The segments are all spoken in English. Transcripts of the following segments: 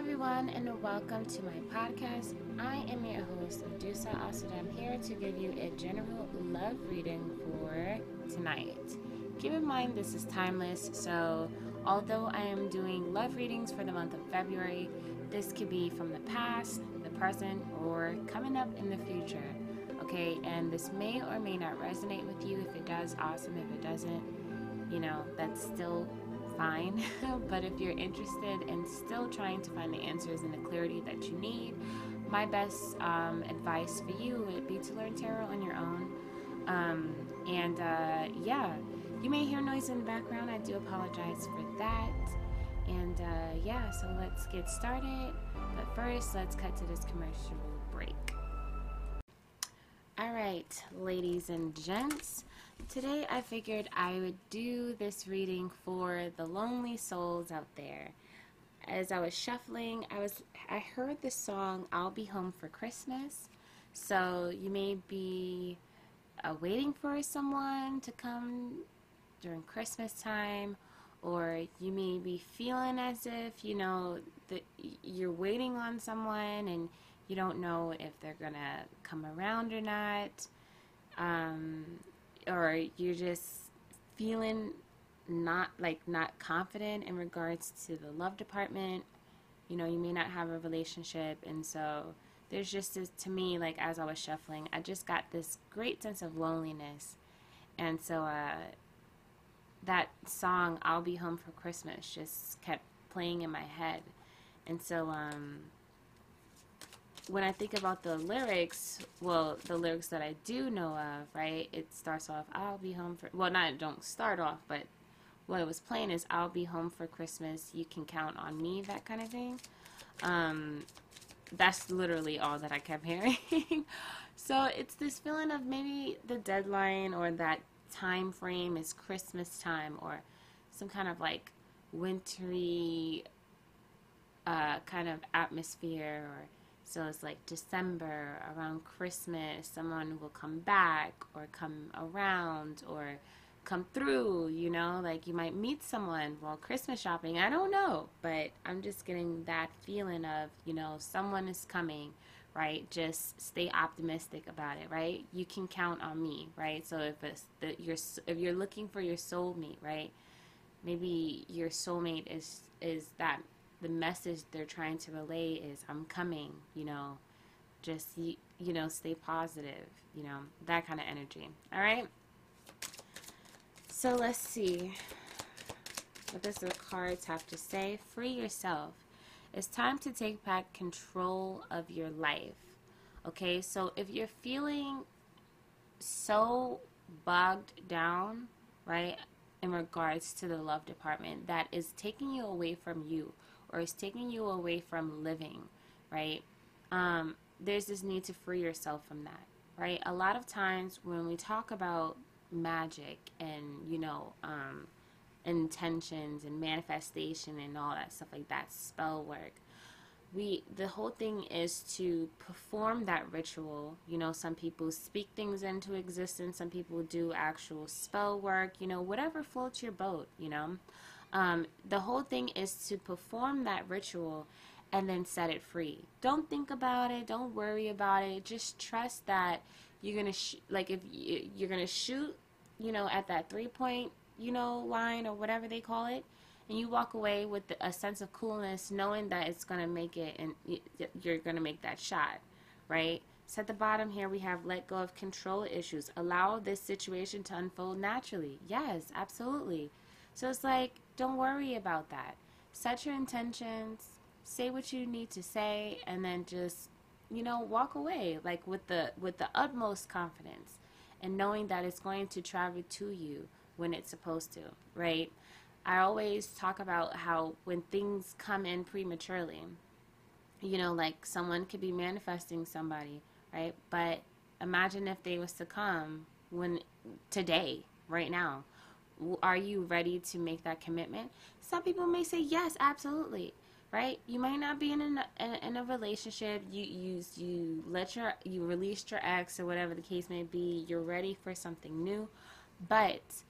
everyone, and welcome to my podcast. I am your host, Dusa Asadam, here to give you a general love reading for tonight. Keep in mind, this is timeless, so although I am doing love readings for the month of February, this could be from the past, the present, or coming up in the future. Okay, and this may or may not resonate with you. If it does, awesome. If it doesn't, you know, that's still fine. but if you're interested in still trying to find the answers and the clarity that you need, my best um, advice for you would be to learn tarot on your own. Um, and uh, yeah, you may hear noise in the background. I do apologize for that. And uh, yeah, so let's get started. But first, let's cut to this commercial break. All right, ladies and gents. Today I figured I would do this reading for the lonely souls out there. As I was shuffling, I was I heard the song I'll Be Home for Christmas. So you may be uh, waiting for someone to come during Christmas time or you may be feeling as if, you know, that you're waiting on someone and you don't know if they're going to come around or not. Um, or you're just feeling not like not confident in regards to the love department you know you may not have a relationship and so there's just this, to me like as i was shuffling i just got this great sense of loneliness and so uh, that song i'll be home for christmas just kept playing in my head and so um, when I think about the lyrics, well, the lyrics that I do know of, right, it starts off, I'll be home for, well, not, don't start off, but what it was playing is, I'll be home for Christmas, you can count on me, that kind of thing. Um, that's literally all that I kept hearing. so it's this feeling of maybe the deadline or that time frame is Christmas time or some kind of like wintry uh, kind of atmosphere or so it's like December, around Christmas, someone will come back or come around or come through, you know, like you might meet someone while Christmas shopping. I don't know, but I'm just getting that feeling of, you know, someone is coming, right? Just stay optimistic about it, right? You can count on me, right? So if it's you're if you're looking for your soulmate, right? Maybe your soulmate is is that the message they're trying to relay is I'm coming, you know, just you, you know, stay positive, you know, that kind of energy. All right? So let's see. What does the cards have to say? Free yourself. It's time to take back control of your life. Okay? So if you're feeling so bogged down, right, in regards to the love department that is taking you away from you or is taking you away from living, right? Um, there's this need to free yourself from that, right? A lot of times when we talk about magic and, you know, um, intentions and manifestation and all that stuff like that, spell work, we the whole thing is to perform that ritual you know some people speak things into existence some people do actual spell work you know whatever floats your boat you know um, the whole thing is to perform that ritual and then set it free. Don't think about it. Don't worry about it. Just trust that you're gonna sh- like if you're gonna shoot, you know, at that three point, you know, line or whatever they call it, and you walk away with a sense of coolness, knowing that it's gonna make it and you're gonna make that shot, right? So at the bottom here we have let go of control issues. Allow this situation to unfold naturally. Yes, absolutely. So it's like don't worry about that. Set your intentions, say what you need to say, and then just, you know, walk away like with the with the utmost confidence and knowing that it's going to travel to you when it's supposed to, right? I always talk about how when things come in prematurely, you know, like someone could be manifesting somebody, right? But imagine if they was to come when today, right now, are you ready to make that commitment? Some people may say yes, absolutely. Right? You might not be in a, in a relationship. You you you let your you released your ex or whatever the case may be. You're ready for something new. But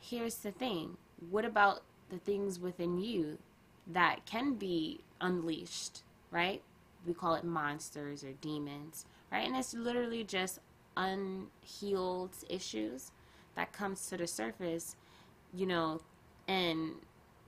here's the thing. What about the things within you that can be unleashed, right? We call it monsters or demons, right? And it's literally just unhealed issues that comes to the surface, you know, and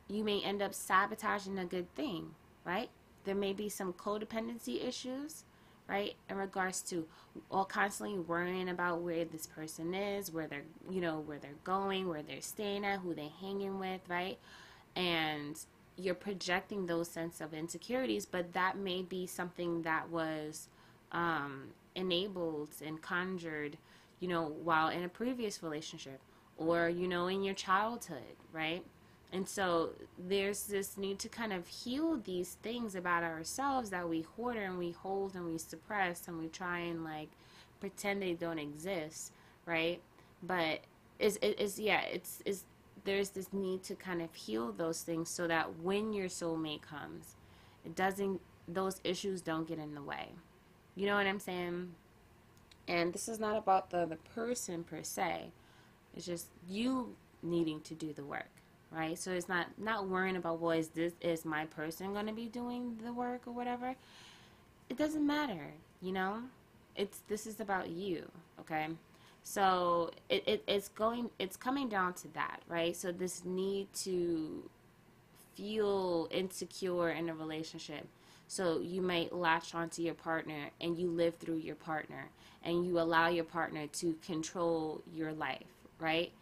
you may end up sabotaging a good thing, right? There may be some codependency issues, right? In regards to all constantly worrying about where this person is, where they're, you know, where they're going, where they're staying at, who they're hanging with, right? And you're projecting those sense of insecurities, but that may be something that was um, enabled and conjured, you know, while in a previous relationship or, you know, in your childhood, right? And so there's this need to kind of heal these things about ourselves that we hoard and we hold and we suppress and we try and like pretend they don't exist, right? But is it is yeah, it's is there's this need to kind of heal those things so that when your soulmate comes, it doesn't those issues don't get in the way. You know what I'm saying? And this is not about the, the person per se. It's just you needing to do the work, right? So it's not not worrying about well, is this is my person going to be doing the work or whatever. It doesn't matter, you know. It's this is about you, okay? So it, it it's going it's coming down to that, right? So this need to feel insecure in a relationship so you might latch onto your partner and you live through your partner and you allow your partner to control your life, right?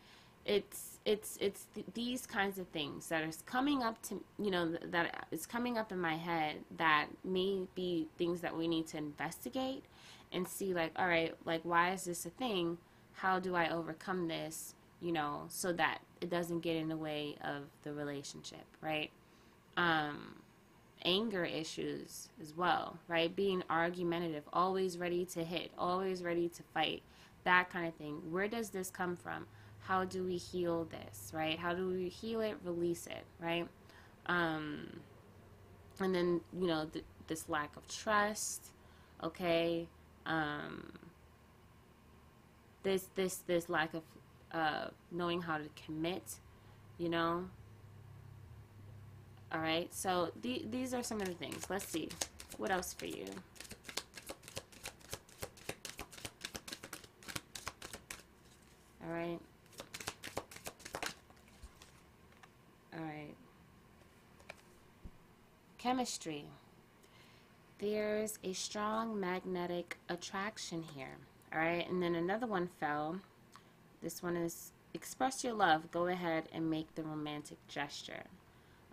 It's it's it's th- these kinds of things that is coming up to you know that is coming up in my head that may be things that we need to investigate and see like all right like why is this a thing how do i overcome this you know so that it doesn't get in the way of the relationship right um anger issues as well, right? Being argumentative, always ready to hit, always ready to fight, that kind of thing. Where does this come from? How do we heal this, right? How do we heal it, release it, right? Um, and then, you know, th- this lack of trust, okay? Um, this, this, this lack of uh, knowing how to commit, you know, all right, so the, these are some of the things. Let's see. What else for you? All right. All right. Chemistry. There's a strong magnetic attraction here. All right, and then another one fell. This one is express your love. Go ahead and make the romantic gesture.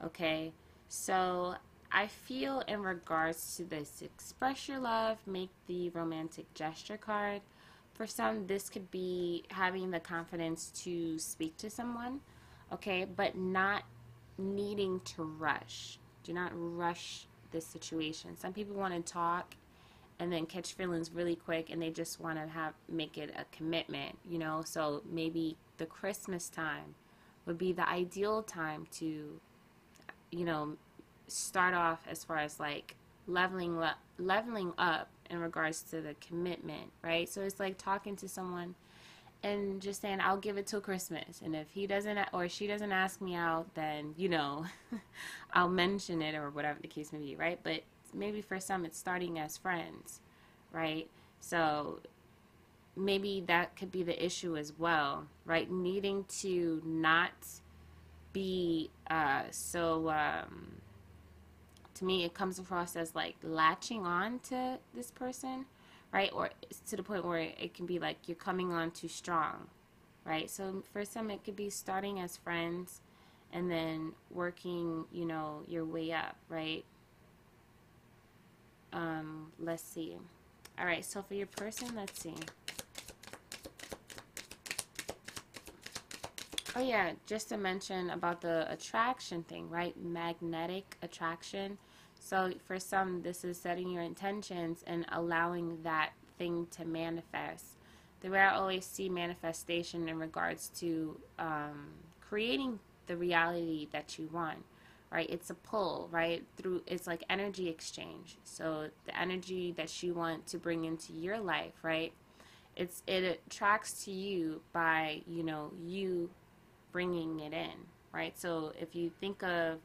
Okay, so I feel in regards to this express your love, make the romantic gesture card. For some, this could be having the confidence to speak to someone, okay, but not needing to rush. Do not rush this situation. Some people want to talk and then catch feelings really quick and they just want to have make it a commitment, you know. So maybe the Christmas time would be the ideal time to you know, start off as far as like leveling le- leveling up in regards to the commitment, right? So it's like talking to someone and just saying I'll give it till Christmas, and if he doesn't or she doesn't ask me out, then you know, I'll mention it or whatever the case may be, right? But maybe for some it's starting as friends, right? So maybe that could be the issue as well, right? Needing to not be uh, so um, to me it comes across as like latching on to this person right? Or to the point where it can be like you're coming on too strong right? So for some it could be starting as friends and then working you know your way up right? Um, let's see. All right so for your person let's see. Oh yeah, just to mention about the attraction thing, right? Magnetic attraction. So for some, this is setting your intentions and allowing that thing to manifest. The way I always see manifestation in regards to um, creating the reality that you want, right? It's a pull, right? Through it's like energy exchange. So the energy that you want to bring into your life, right? It's it attracts to you by you know you bringing it in, right? So if you think of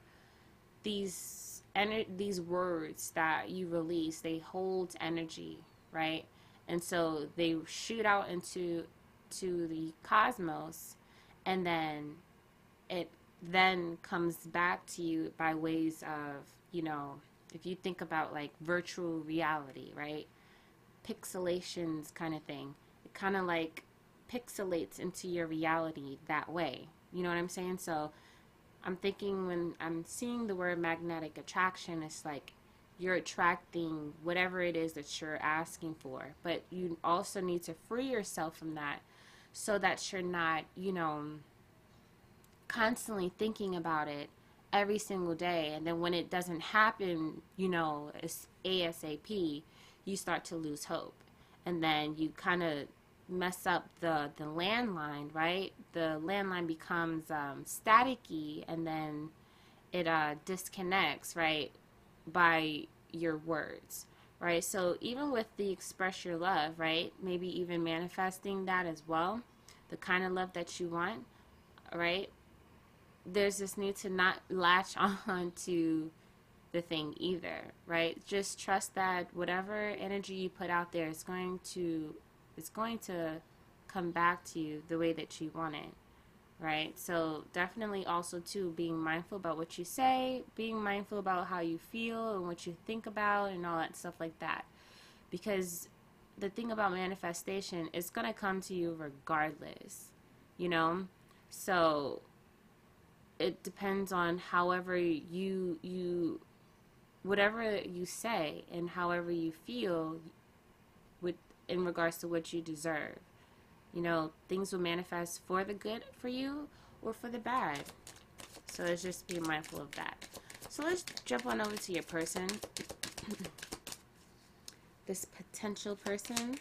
these ener- these words that you release, they hold energy, right? And so they shoot out into to the cosmos and then it then comes back to you by ways of, you know, if you think about like virtual reality, right? Pixelations kind of thing. It kind of like pixelates into your reality that way. You know what I'm saying? So I'm thinking when I'm seeing the word magnetic attraction, it's like you're attracting whatever it is that you're asking for. But you also need to free yourself from that so that you're not, you know, constantly thinking about it every single day. And then when it doesn't happen, you know, ASAP, you start to lose hope. And then you kind of mess up the, the landline, right? The landline becomes um, staticky and then it uh, disconnects, right, by your words, right? So even with the express your love, right, maybe even manifesting that as well, the kind of love that you want, right? There's this need to not latch on to the thing either, right? Just trust that whatever energy you put out there is going to it's going to come back to you the way that you want it right? So definitely also too being mindful about what you say being mindful about how you feel and what you think about and all that stuff like that. Because the thing about manifestation is going to come to you regardless you know? So it depends on however you you whatever you say and however you feel in regards to what you deserve. You know, things will manifest for the good for you or for the bad. So let's just be mindful of that. So let's jump on over to your person. this potential person.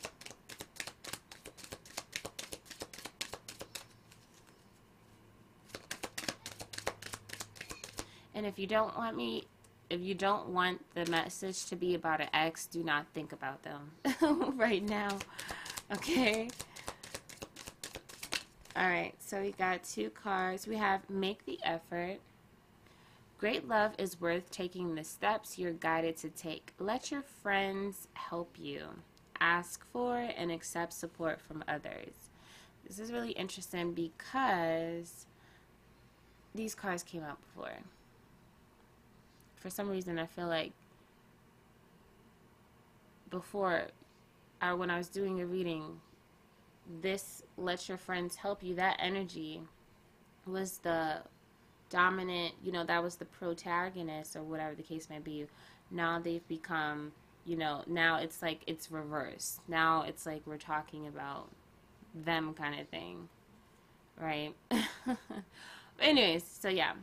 And if you don't want me if you don't want the message to be about an ex, do not think about them right now. Okay? Alright, so we got two cards. We have Make the Effort. Great love is worth taking the steps you're guided to take. Let your friends help you. Ask for and accept support from others. This is really interesting because these cards came out before for some reason I feel like before or when I was doing a reading, this let your friends help you, that energy was the dominant, you know, that was the protagonist or whatever the case may be. Now they've become, you know, now it's like it's reversed. Now it's like we're talking about them kind of thing. Right? anyways, so yeah,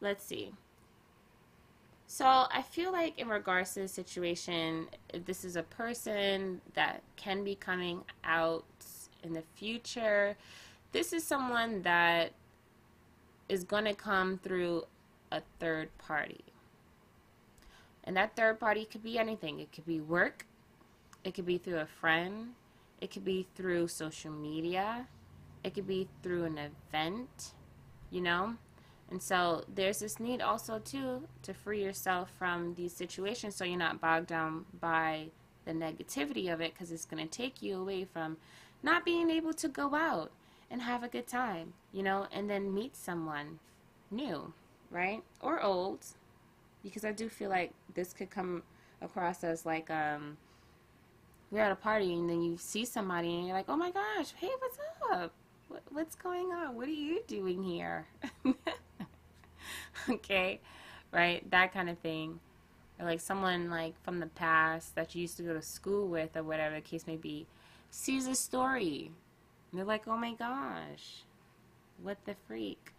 let's see. So I feel like in regards to the situation, this is a person that can be coming out in the future. This is someone that is going to come through a third party. And that third party could be anything. It could be work. It could be through a friend. It could be through social media. It could be through an event, you know? And so there's this need also too to free yourself from these situations so you're not bogged down by the negativity of it because it's going to take you away from not being able to go out and have a good time, you know, and then meet someone new, right? Or old because I do feel like this could come across as like um we're at a party and then you see somebody and you're like, "Oh my gosh, hey, what's up? What, what's going on? What are you doing here?" okay, right? That kind of thing. Or like someone like from the past that you used to go to school with or whatever the case may be sees a story. And they're like, oh my gosh, what the freak?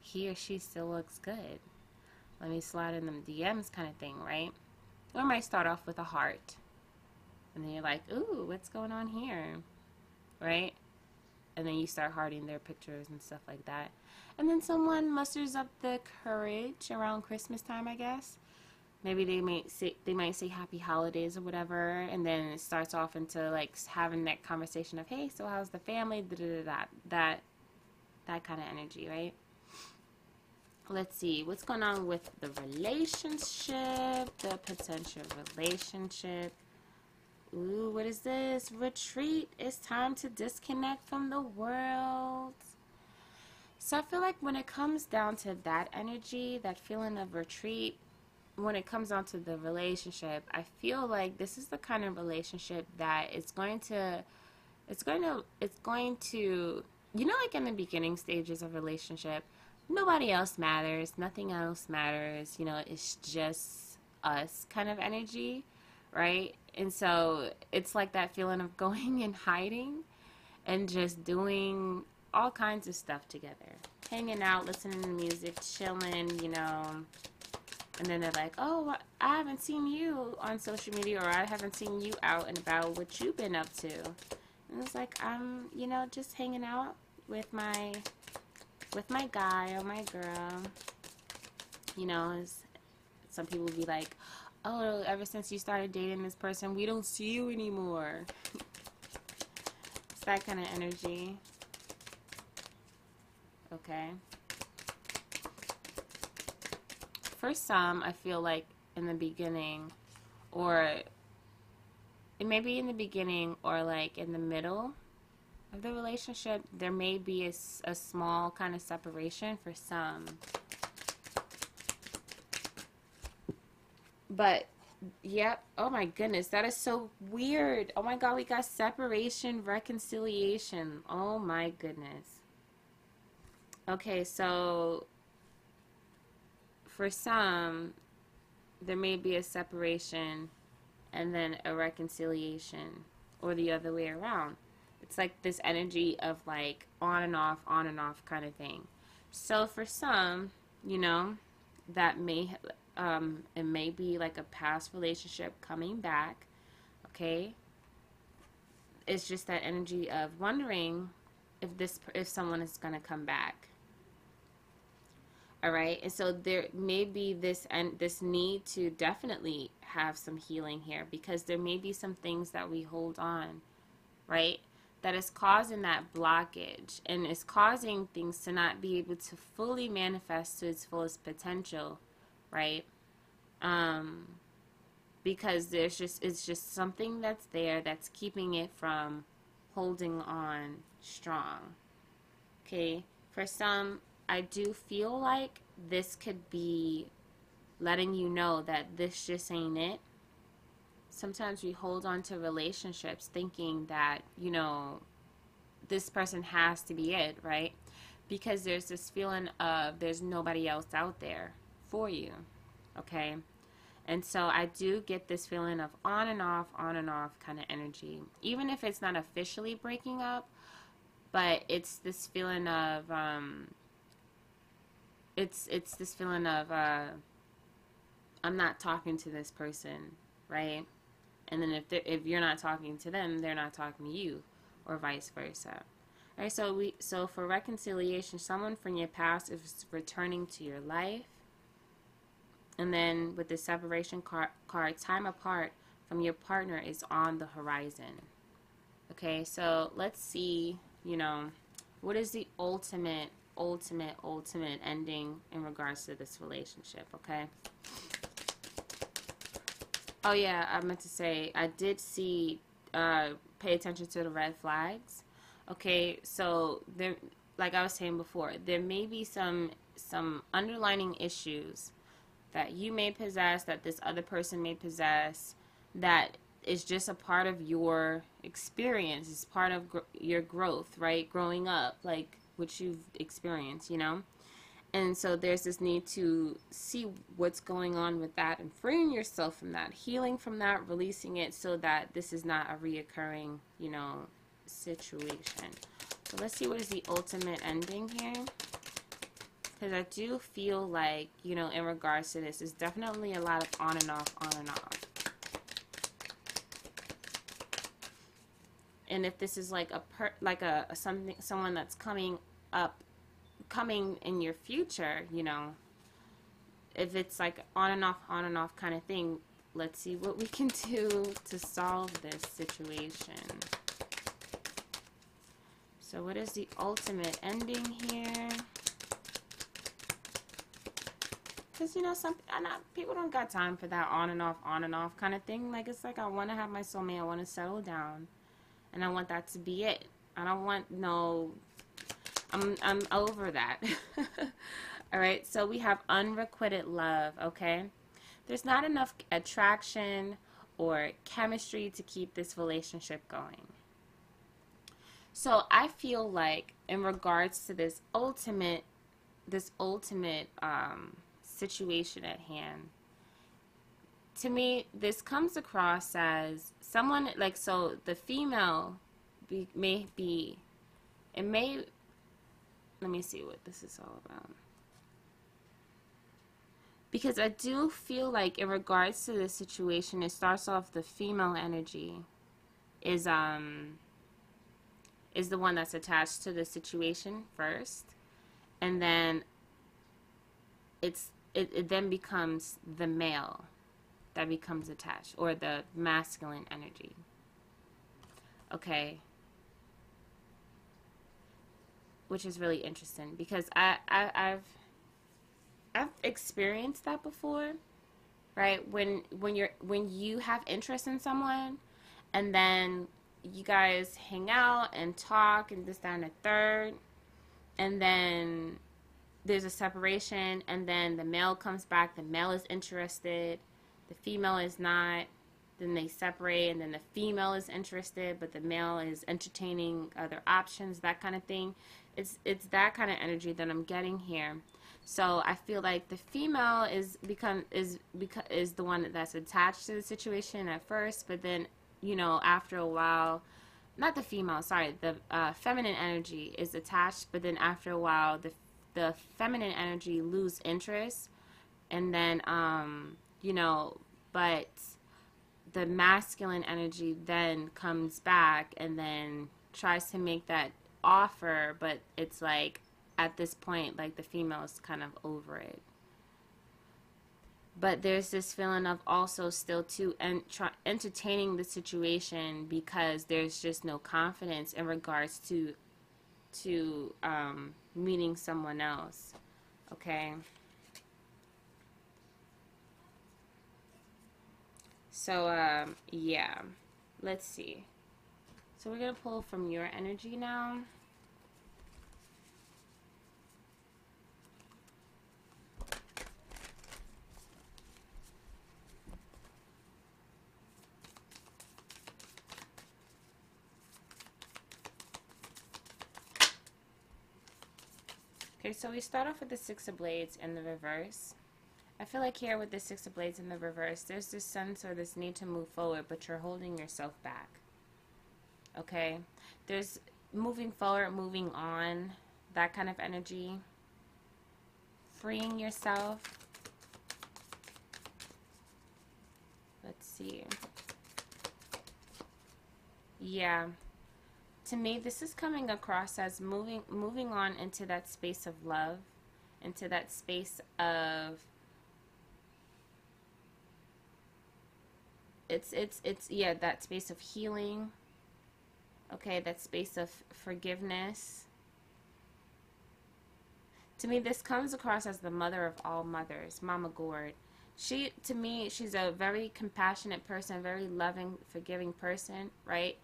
He or she still looks good. Let me slide in them DMs kind of thing, right? Or might start off with a heart. And then you're like, ooh, what's going on here? Right? And then you start hearting their pictures and stuff like that and then someone musters up the courage around Christmas time, I guess. Maybe they might say they might say happy holidays or whatever, and then it starts off into like having that conversation of hey, so how's the family? Da da da. That that kind of energy, right? let's see what's going on with the relationship, the potential relationship. Ooh, what is this? Retreat. It's time to disconnect from the world. So I feel like when it comes down to that energy, that feeling of retreat, when it comes down to the relationship, I feel like this is the kind of relationship that it's going to it's going to it's going to you know like in the beginning stages of relationship, nobody else matters, nothing else matters, you know, it's just us kind of energy, right? And so it's like that feeling of going and hiding and just doing all kinds of stuff together. Hanging out, listening to music, chilling, you know. And then they're like, oh, I haven't seen you on social media or I haven't seen you out and about what you've been up to. And it's like, I'm, you know, just hanging out with my, with my guy or my girl. You know, some people be like, oh, ever since you started dating this person, we don't see you anymore. it's that kind of energy okay? For some, I feel like in the beginning, or it may be in the beginning or like in the middle of the relationship, there may be a, a small kind of separation for some. But Yep. Oh my goodness, that is so weird. Oh my god, we got separation, reconciliation. Oh my goodness. Okay, so for some, there may be a separation and then a reconciliation, or the other way around. It's like this energy of like on and off, on and off kind of thing. So for some, you know, that may um, it may be like a past relationship coming back. Okay, it's just that energy of wondering if this if someone is gonna come back. All right? And so there may be this and this need to definitely have some healing here because there may be some things that we hold on right? That is causing that blockage and is causing things to not be able to fully manifest to its fullest potential right um because there's just it's just something that's there that's keeping it from holding on strong okay for some I do feel like this could be letting you know that this just ain't it. Sometimes we hold on to relationships thinking that, you know, this person has to be it, right? Because there's this feeling of there's nobody else out there for you, okay? And so I do get this feeling of on and off, on and off kind of energy. Even if it's not officially breaking up, but it's this feeling of um, it's it's this feeling of uh, I'm not talking to this person, right? And then if if you're not talking to them, they're not talking to you, or vice versa. All right, so we so for reconciliation, someone from your past is returning to your life. And then with the separation card, card, time apart from your partner is on the horizon. Okay, so let's see, you know, what is the ultimate ultimate, ultimate ending in regards to this relationship, okay? Oh, yeah, I meant to say, I did see, uh, pay attention to the red flags. Okay, so there, like I was saying before, there may be some some underlining issues that you may possess, that this other person may possess, that is just a part of your experience. It's part of gr- your growth, right? Growing up, like which you've experienced, you know? And so there's this need to see what's going on with that and freeing yourself from that, healing from that, releasing it so that this is not a reoccurring, you know, situation. So let's see what is the ultimate ending here. Because I do feel like, you know, in regards to this, there's definitely a lot of on and off, on and off. and if this is like a per like a, a something someone that's coming up coming in your future you know if it's like on and off on and off kind of thing let's see what we can do to solve this situation so what is the ultimate ending here because you know some not, people don't got time for that on and off, on and off kind of thing. Like it's like I want to have my soulmate, I want to settle down, and I want that to be it. I don't want no. I'm I'm over that. All right. So we have unrequited love. Okay. There's not enough attraction or chemistry to keep this relationship going. So I feel like in regards to this ultimate this ultimate um, situation at hand, to me this comes across as someone like so the female be, may be it may let me see what this is all about. Because I do feel like in regards to this situation, it starts off the female energy is um is the one that's attached to the situation first, and then it's it, it then becomes the male that becomes attached or the masculine energy. Okay. Which is really interesting because I, I I've I've experienced that before, right? When when you're when you have interest in someone, and then you guys hang out and talk and this down a third, and then there's a separation, and then the male comes back. The male is interested, the female is not. Then they separate, and then the female is interested, but the male is entertaining other options, that kind of thing. It's it's that kind of energy that I'm getting here so I feel like the female is become is because is the one that's attached to the situation at first, but then you know after a while, not the female, sorry, the uh, feminine energy is attached, but then after a while the the feminine energy lose interest, and then um, you know, but the masculine energy then comes back and then tries to make that offer, but it's like at this point, like the female is kind of over it. But there's this feeling of also still too try, entertaining the situation because there's just no confidence in regards to to um, meeting someone else. Okay. So um, yeah, let's see. So we're gonna pull from your energy now. Okay, so we start off with the Six of Blades in the reverse. I feel like here with the Six of Blades in the reverse, there's this sense or this need to move forward, but you're holding yourself back. Okay? There's moving forward, moving on, that kind of energy. Freeing yourself. Let's see. Yeah to me this is coming across as moving moving on into that space of love into that space of it's it's it's yeah that space of healing. Okay that space of forgiveness. To me this comes across as the mother of all mothers mama gourd she to me she's a very compassionate person very loving forgiving person right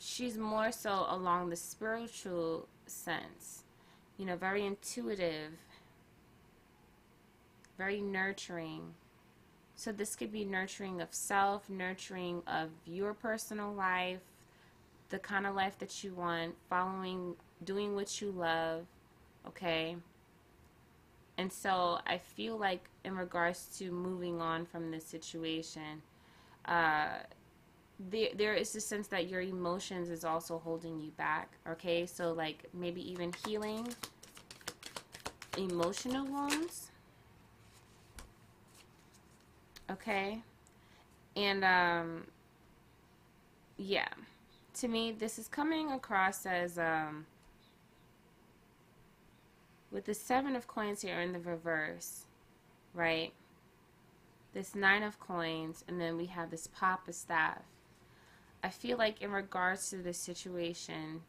she's more so along the spiritual sense, you know, very intuitive, very nurturing. So this could be nurturing of self, nurturing of your personal life, the kind of life that you want, following, doing what you love, okay? And so I feel like in regards to moving on from this situation, uh, there there is a sense that your emotions is also holding you back okay? So like maybe even healing emotional wounds okay? And um yeah. To me this is coming across as um with the seven of coins here in the reverse right? This nine of coins and then we have this papa staff I feel like in regards to this situation,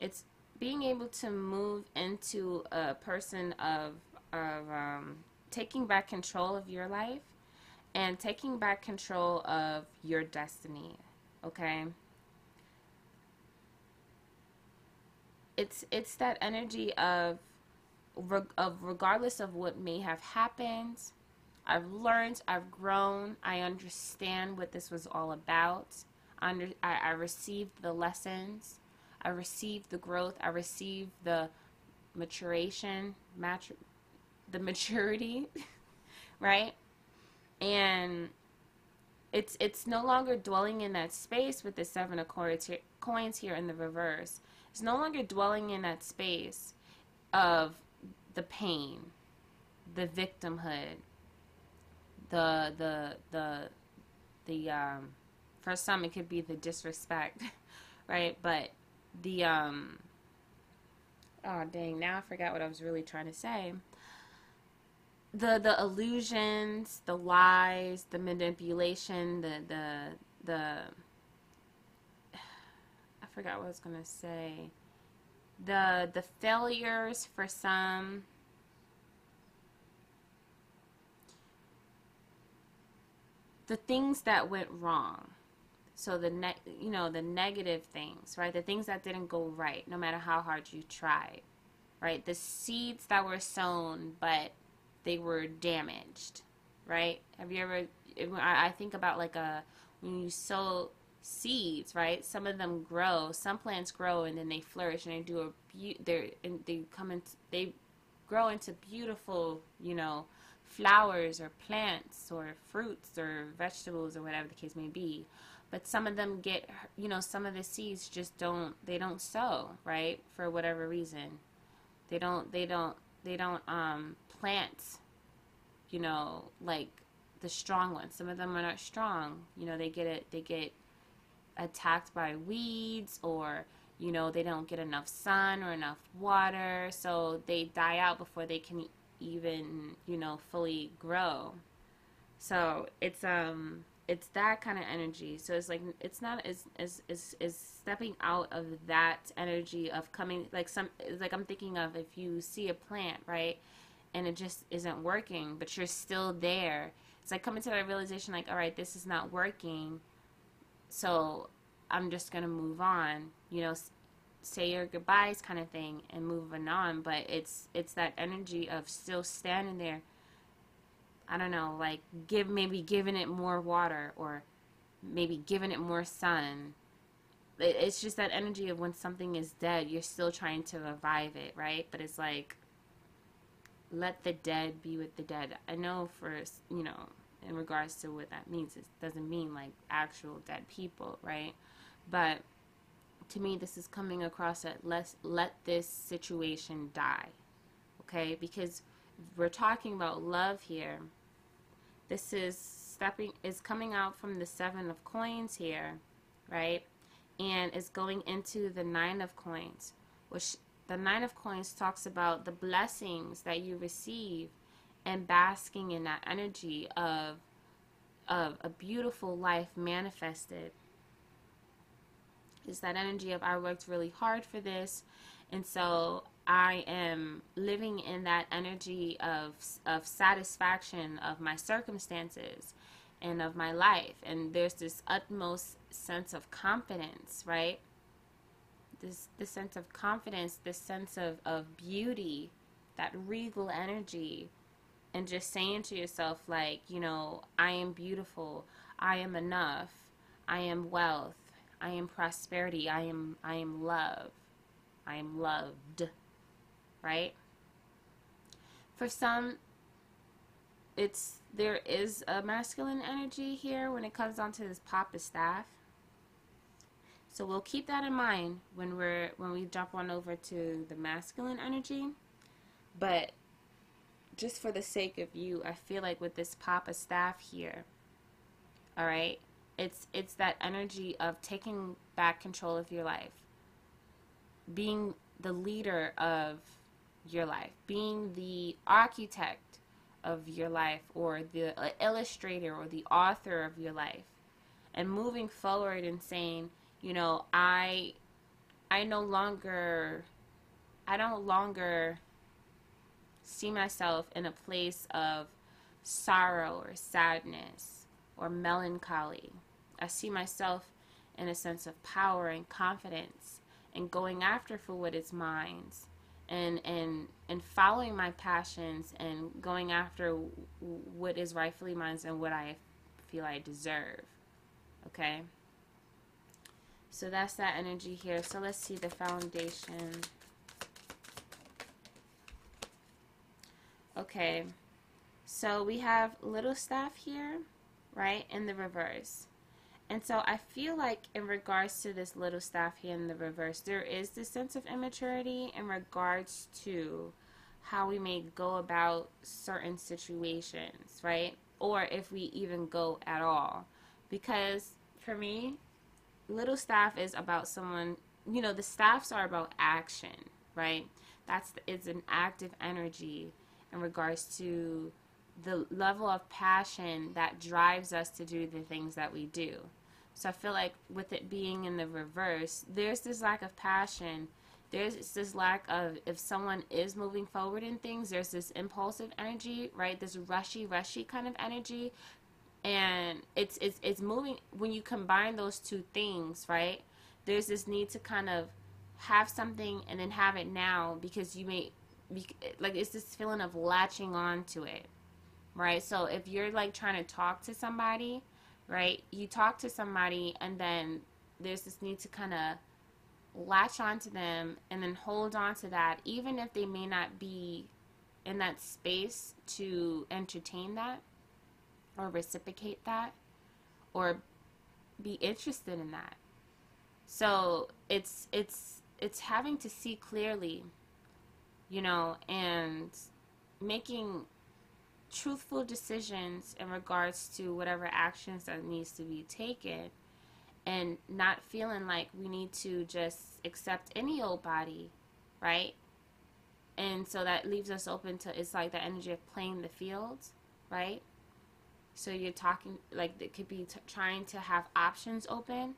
it's being able to move into a person of of um, taking back control of your life and taking back control of your destiny. Okay? It's it's that energy of of regardless of what may have happened, I've learned, I've grown, I understand what this was all about. I, under, I, I received the lessons, I received the growth, I received the maturation, matur- the maturity, right? And it's it's no longer dwelling in that space with the seven of coins here in the reverse. It's no longer dwelling in that space of the pain, the victimhood, the the the the um for some it could be the disrespect, right? But the um oh dang, now I forgot what I was really trying to say. The the illusions, the lies, the manipulation, the the the I forgot what I was gonna say. The the failures for some the things that went wrong. So the ne- you know the negative things, right? The things that didn't go right, no matter how hard you tried, right? The seeds that were sown, but they were damaged, right? Have you ever? I think about like a when you sow seeds, right? Some of them grow. Some plants grow and then they flourish and they do a be- they come into they grow into beautiful, you know, flowers or plants or fruits or vegetables or whatever the case may be but some of them get you know some of the seeds just don't they don't sow right for whatever reason. They don't they don't they don't um plant you know like the strong ones. Some of them are not strong you know they get it they get attacked by weeds or you know they don't get enough sun or enough water so they die out before they can even you know fully grow. So it's um it's that kind of energy. So it's like it's not as is is stepping out of that energy of coming like some like i'm thinking of if you see a plant right and it just isn't working but you're still there. It's like coming to that realization like all right this is not working so i'm just gonna move on you know say your goodbyes kind of thing and moving on but it's it's that energy of still standing there i don't know like give maybe giving it more water or maybe giving it more sun. It's just that energy of when something is dead you're still trying to revive it right? But it's like let the dead be with the dead. I know for you know in regards to what that means it doesn't mean like actual dead people right? But to me this is coming across at let's let this situation die okay? Because we're talking about love here this is stepping is coming out from the seven of coins here right and is going into the nine of coins which the nine of coins talks about the blessings that you receive and basking in that energy of of a beautiful life manifested is that energy of I worked really hard for this. And so I am living in that energy of, of satisfaction of my circumstances and of my life. And there's this utmost sense of confidence, right? This, this sense of confidence, this sense of, of beauty, that regal energy, and just saying to yourself, like, you know, I am beautiful, I am enough, I am wealth, I am prosperity. I am I am love. I am loved. Right? For some it's there is a masculine energy here when it comes onto this papa staff. So we'll keep that in mind when we're when we jump on over to the masculine energy. But just for the sake of you, I feel like with this papa staff here, all right, it's it's that energy of taking back control of your life. Being the leader of your life, being the architect of your life or the uh, illustrator or the author of your life and moving forward and saying, you know, I I no longer I no longer see myself in a place of sorrow or sadness or melancholy. I see myself in a sense of power and confidence and going after for what is mine and and and following my passions and going after what is rightfully mine and what I feel I deserve. Okay? So that's that energy here. So let's see the foundation. Okay. So we have little staff here, right, in the reverse. And so I feel like in regards to this little staff here in the reverse, there is this sense of immaturity in regards to how we may go about certain situations, right? Or if we even go at all. Because for me, little staff is about someone, you know, the staffs are about action, right? That's it's an active energy in regards to the level of passion that drives us to do the things that we do. So I feel like with it being in the reverse, there's this lack of passion. There's this lack of if someone is moving forward in things, there's this impulsive energy, right? This rushy, rushy kind of energy. And it's it's it's moving when you combine those two things, right? There's this need to kind of have something and then have it now because you may like it's this feeling of latching on to it right so if you're like trying to talk to somebody right? You talk to somebody and then there's this need to kind of latch onto them and then hold on to that even if they may not be in that space to entertain that or reciprocate that or be interested in that. So it's it's it's having to see clearly you know, and making truthful decisions in regards to whatever actions that needs to be taken and not feeling like we need to just accept any old body, right? And so that leaves us open to it's like the energy of playing the field, right? So you're talking like it could be t- trying to have options open,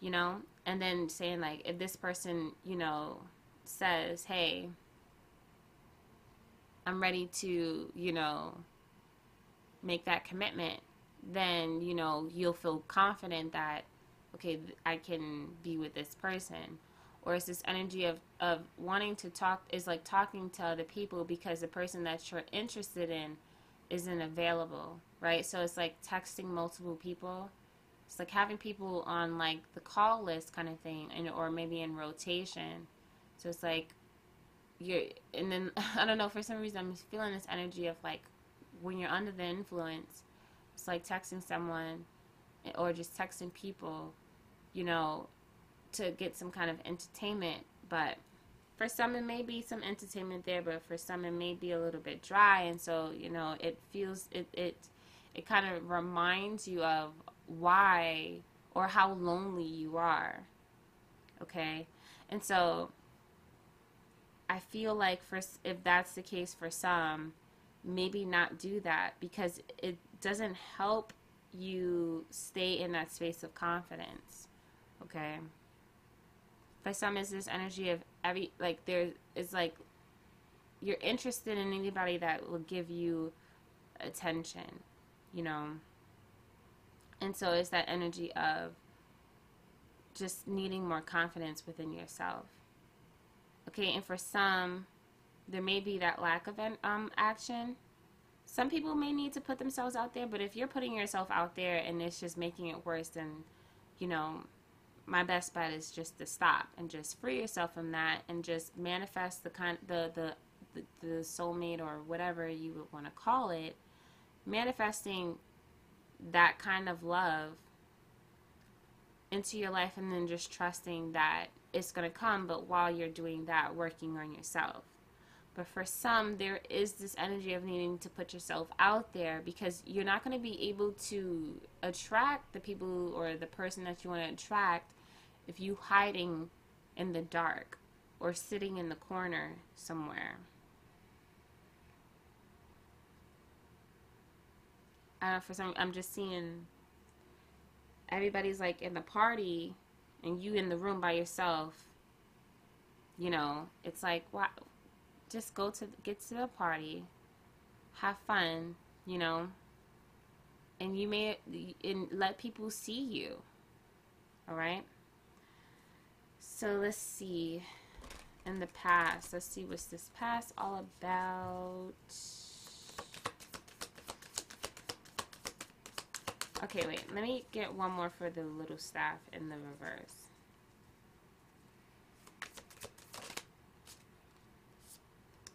you know, and then saying like if this person, you know, says, hey, I'm ready to, you know, make that commitment, then, you know, you'll feel confident that, okay, I can be with this person. Or it's this energy of, of wanting to talk, is like talking to other people because the person that you're interested in isn't available, right? So it's like texting multiple people. It's like having people on like the call list kind of thing, and or maybe in rotation. So it's like you're, and then I don't know for some reason I'm feeling this energy of like when you're under the influence, it's like texting someone eh, or just texting people, you know, to get some kind of entertainment. But for some, it may be some entertainment there, but for some, it may be a little bit dry, and so you know, it feels it it it kind of reminds you of why or how lonely you are. Okay, and so I feel like for if that's the case for some, maybe not do that because it doesn't help you stay in that space of confidence. Okay. For some, is this energy of every like there is like you're interested in anybody that will give you attention, you know. And so it's that energy of just needing more confidence within yourself. Okay, and for some, there may be that lack of um, action. Some people may need to put themselves out there, but if you're putting yourself out there and it's just making it worse, then, you know, my best bet is just to stop and just free yourself from that and just manifest the kind the the the, the soulmate or whatever you would want to call it manifesting that kind of love into your life and then just trusting that it's going to come, but while you're doing that, working on yourself. But for some, there is this energy of needing to put yourself out there because you're not going to be able to attract the people or the person that you want to attract if you hiding in the dark or sitting in the corner somewhere. I don't know, for some, I'm just seeing everybody's like in the party and you in the room by yourself, you know, it's like, wow, just go to get to the party, have fun, you know, and you may and let people see you. All right. So let's see. In the past, let's see what's this past all about. Okay, wait. Let me get one more for the little staff in the reverse.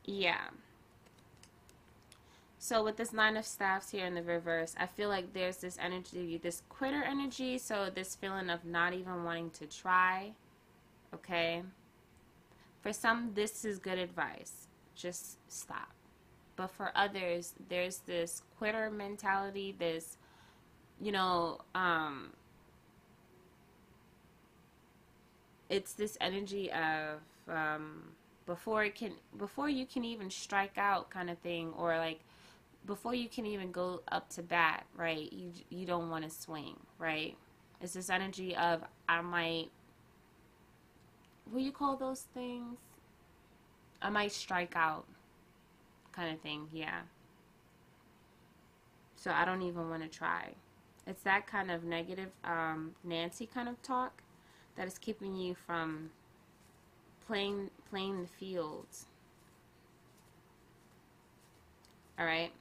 Yeah. So with this nine of staffs here in the reverse, I feel like there's this energy, this quitter energy. So this feeling of not even wanting to try. Okay. For some, this is good advice. Just stop. But for others, there's this quitter mentality, this, you know, um, it's this energy of um, before it can before you can even strike out kind of thing or like before you can even go up to bat right you you don't want to swing right? It's this energy of i might what do you call those things? I might strike out kind of thing yeah. So i don't even want to try it's that kind of negative um, nancy kind of talk that is keeping you from playing playing the fields. All right?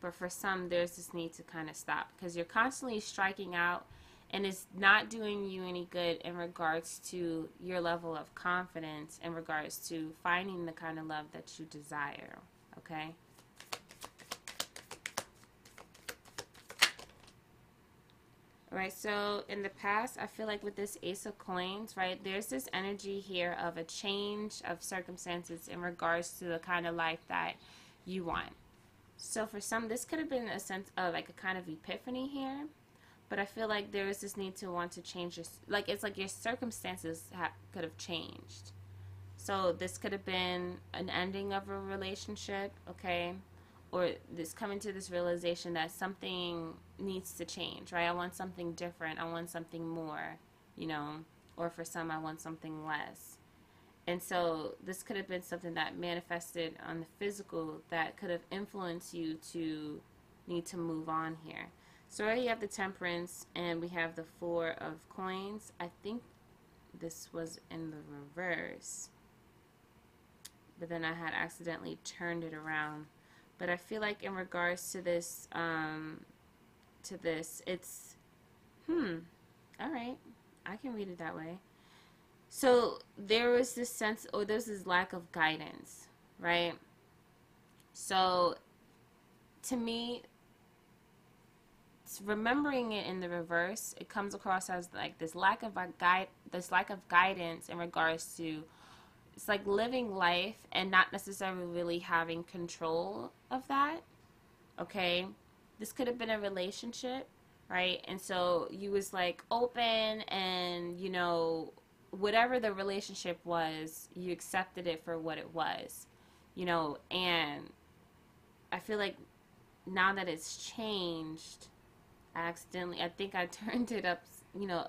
But for some there's this need to kind of stop because you're constantly striking out and it's not doing you any good in regards to your level of confidence in regards to finding the kind of love that you desire, okay? Right? So in the past, I feel like with this Ace of Coins, right, there's this energy here of a change of circumstances in regards to the kind of life that you want. So for some, this could have been a sense of like a kind of epiphany here, but I feel like there is this need to want to change your, like it's like your circumstances could have changed. So this could have been an ending of a relationship, okay? Or this coming to this realization that something needs to change, right? I want something different. I want something more, you know, or for some, I want something less. And so this could have been something that manifested on the physical that could have influenced you to need to move on here. So already you have the temperance and we have the four of coins. I think this was in the reverse. But then I had accidentally turned it around but I feel like in regards to this, um, to this, it's, hmm, all right, I can read it that way. So there was this sense, or there's this lack of guidance, right? So to me, remembering it in the reverse, it comes across as like this lack of guide, this lack of guidance in regards to it's like living life and not necessarily really having control of that. Okay? This could have been a relationship, right? And so you was like open and, you know, whatever the relationship was, you accepted it for what it was. You know, and I feel like now that it's changed, accidentally I think I turned it up, you know,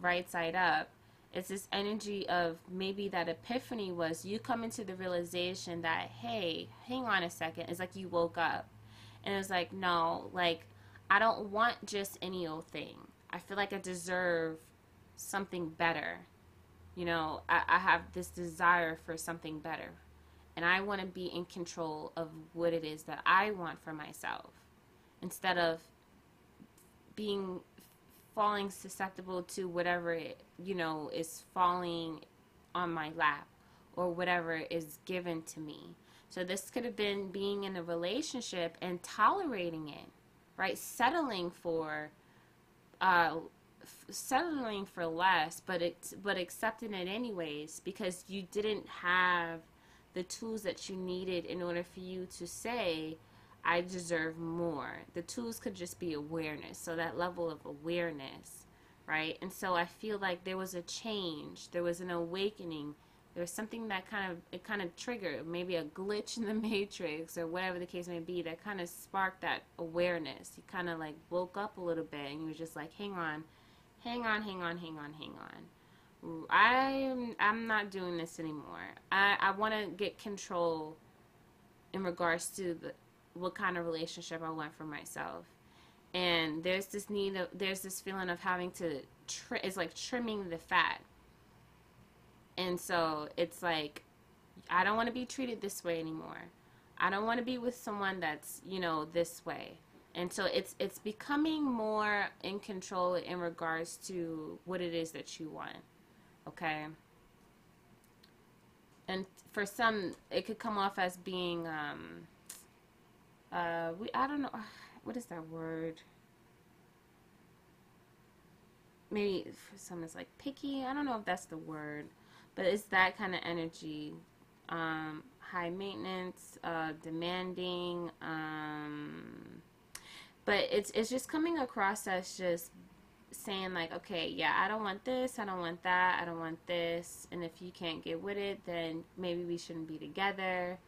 right side up it's this energy of maybe that epiphany was you come into the realization that hey hang on a second. It's like you woke up. And it's like no like i don't want just any old thing. I feel like i deserve something better. You know i, I have this desire for something better. And i want to be in control of what it is that i want for myself. Instead of being falling susceptible to whatever it, you know is falling on my lap or whatever is given to me. So this could have been being in a relationship and tolerating it, right? Settling for uh f- settling for less, but it's but accepting it anyways because you didn't have the tools that you needed in order for you to say I deserve more. The tools could just be awareness. So that level of awareness, right? And so I feel like there was a change. There was an awakening. There was something that kind of it kind of triggered maybe a glitch in the matrix or whatever the case may be that kind of sparked that awareness. You kind of like woke up a little bit and you were just like, "Hang on. Hang on, hang on, hang on, hang on." I'm I'm not doing this anymore. I I want to get control in regards to the what kind of relationship I want for myself. And there's this need of there's this feeling of having to tri- it's like trimming the fat. And so it's like I don't want to be treated this way anymore. I don't want to be with someone that's, you know, this way. And so it's it's becoming more in control in regards to what it is that you want. Okay? And for some it could come off as being um uh we I don't know what is that word? Maybe for some it's like picky. I don't know if that's the word, but it's that kind of energy. Um, high maintenance, uh, demanding. Um, but it's it's just coming across as just saying like, okay, yeah, I don't want this, I don't want that, I don't want this, and if you can't get with it, then maybe we shouldn't be together.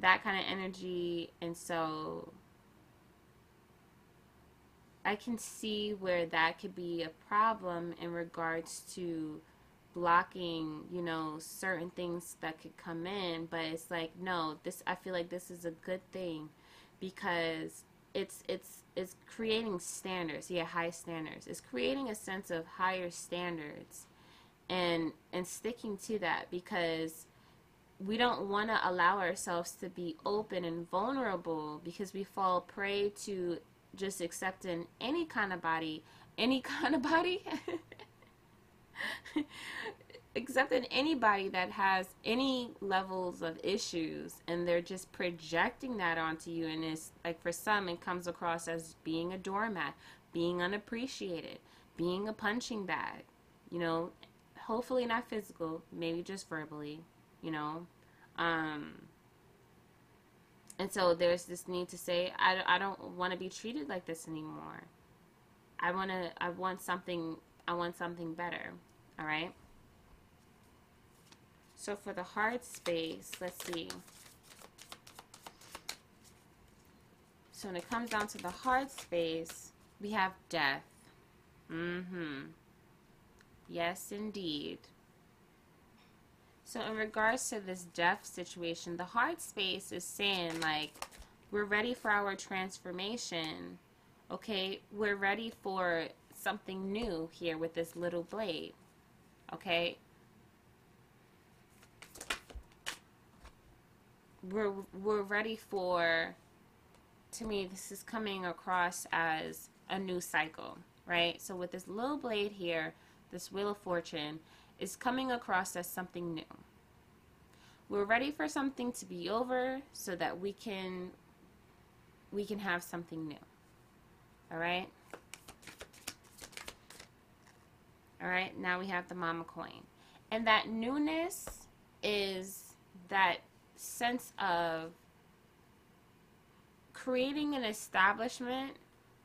That kind of energy, and so I can see where that could be a problem in regards to blocking, you know, certain things that could come in, but it's like no, this I feel like this is a good thing because it's it's it's creating standards, yeah, high standards. It's creating a sense of higher standards and and sticking to that because we don't want to allow ourselves to be open and vulnerable because we fall prey to just accepting any kind of body, any kind of body. Accepting anybody that has any levels of issues and they're just projecting that onto you and it's like for some it comes across as being a doormat being unappreciated being a punching bag you know? Hopefully not physical maybe just verbally you know um and so there's this need to say i, I don't want to be treated like this anymore i want to i want something i want something better all right so for the heart space, let's see. So when it comes down to the heart space, we have death. Mm-hmm. Yes, indeed. So in regards to this death situation, the heart space is saying like we're ready for our transformation. Okay, we're ready for something new here with this little blade. Okay, we're we're ready for to me this is coming across as a new cycle right so with this little blade here this wheel of fortune is coming across as something new. We're ready for something to be over so that we can we can have something new. All right? All right? Now we have the mama coin. And that newness is that sense of creating an establishment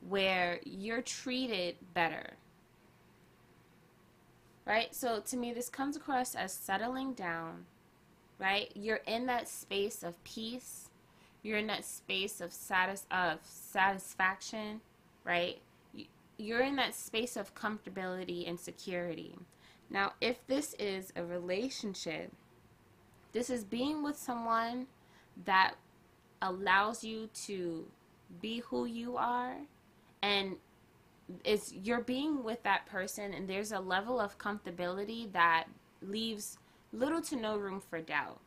where you're treated better. Right? So to me, this comes across as settling down, right? You're in that space of peace. You're in that space of satis- of satisfaction, right? You're in that space of comfortability and security. Now, if this is a relationship this is being with someone that allows you to be who you are and it's you're being with that person and there's a level of comfortability that leaves little to no room for doubt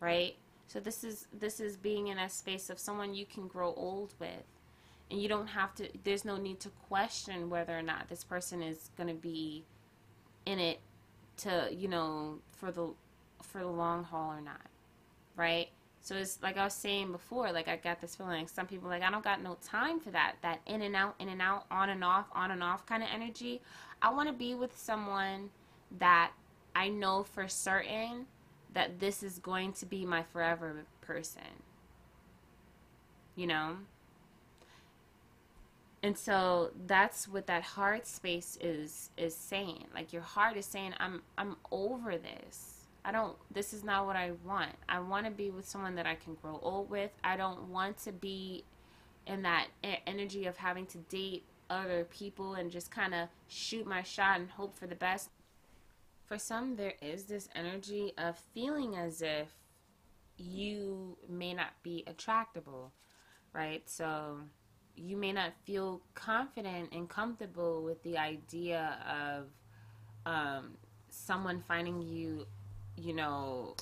right so this is this is being in a space of someone you can grow old with and you don't have to there's no need to question whether or not this person is going to be in it to you know for the for the long haul or not, right? So it's like I was saying before, like I got this feeling some people like I don't got no time for that, that in and out, in and out, on and off, on and off kind of energy. I want to be with someone that I know for certain that this is going to be my forever person. You know? And so that's what that heart space is is saying. Like your heart is saying I'm I'm over this I don't, this is not what I want. I want to be with someone that I can grow old with. I don't want to be in that energy of having to date other people and just kind of shoot my shot and hope for the best. for some, there is this energy of feeling as if you may not be attractable, right? So you may not feel confident and comfortable with the idea of um, someone finding you, you know,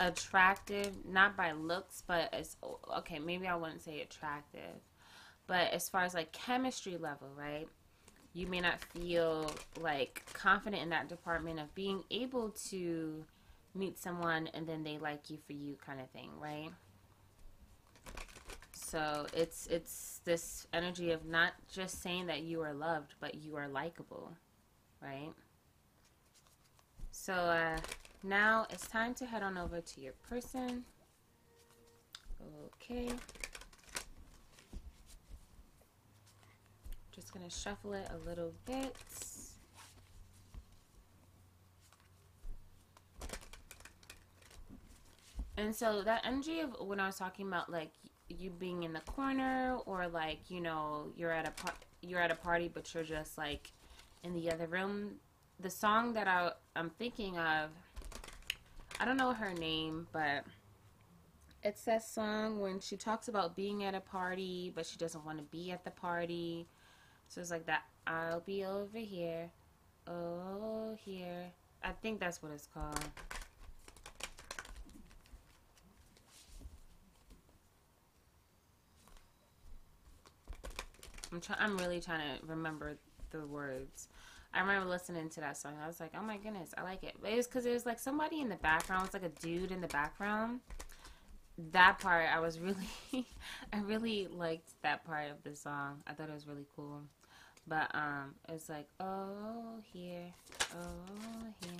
attractive, not by looks, but as okay, maybe I wouldn't say attractive, but as far as like chemistry level, right? You may not feel like confident in that department of being able to meet someone and then they like you for you kind of thing, right? So it's it's this energy of not just saying that you are loved, but you are likable, right? So uh, now it's time to head on over to your person. Okay. Just gonna shuffle it a little bit. And so that energy of when I was talking about like you being in the corner or like you know you're at a you're at a party but you're just like in the other room the song that I, i'm thinking of i don't know her name but it's that song when she talks about being at a party but she doesn't want to be at the party so it's like that i'll be over here oh here i think that's what it's called I'm trying. I'm really trying to remember the words. I remember listening to that song. I was like, "Oh my goodness, I like it." But it was because it was like somebody in the background. It was like a dude in the background. That part, I was really, I really liked that part of the song. I thought it was really cool. But um, it's like, oh here, oh here,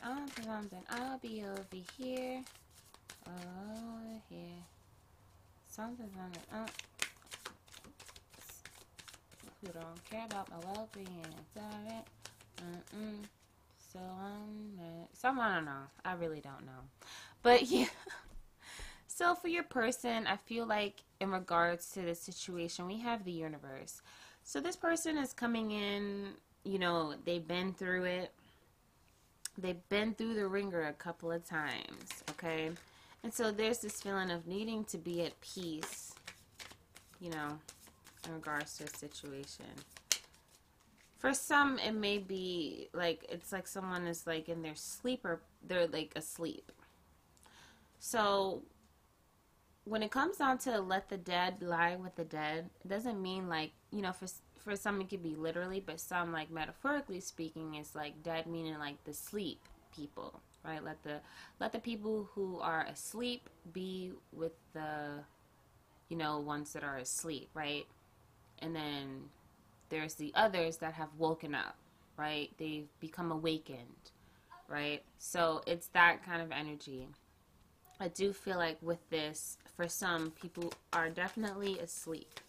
something, something. I'll be over here, oh here, something, something. Oh who don't care about my well-being. Mm-mm. So I'm. Some I don't know. I really don't know. But yeah. So for your person, I feel like in regards to the situation, we have the universe. So this person is coming in, you know, they've been through it. They've been through the wringer a couple of times, okay? And so there's this feeling of needing to be at peace, you know, in regards to a situation. For some, it may be like it's like someone is like in their sleep or they're like asleep. So when it comes down to let the dead lie with the dead, it doesn't mean like you know for for some it could be literally, but some like metaphorically speaking is like dead meaning like the sleep people, right? Let the let the people who are asleep be with the you know ones that are asleep, right? And then there's the others that have woken up, right? They've become awakened, right? So it's that kind of energy. I do feel like with this, for some, people are definitely asleep,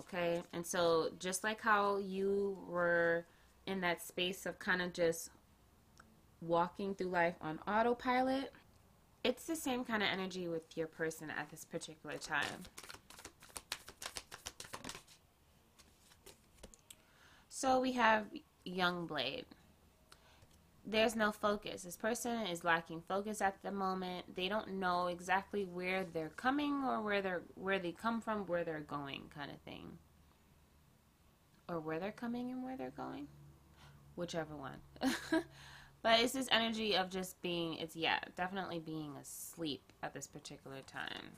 okay? And so just like how you were in that space of kind of just walking through life on autopilot, it's the same kind of energy with your person at this particular time. So we have young Blade. There's no focus. This person is lacking focus at the moment. They don't know exactly where they're coming or where they're where they come from, where they're going, kind of thing. Or where they're coming and where they're going. Whichever one. but it's this energy of just being it's yeah, definitely being asleep at this particular time.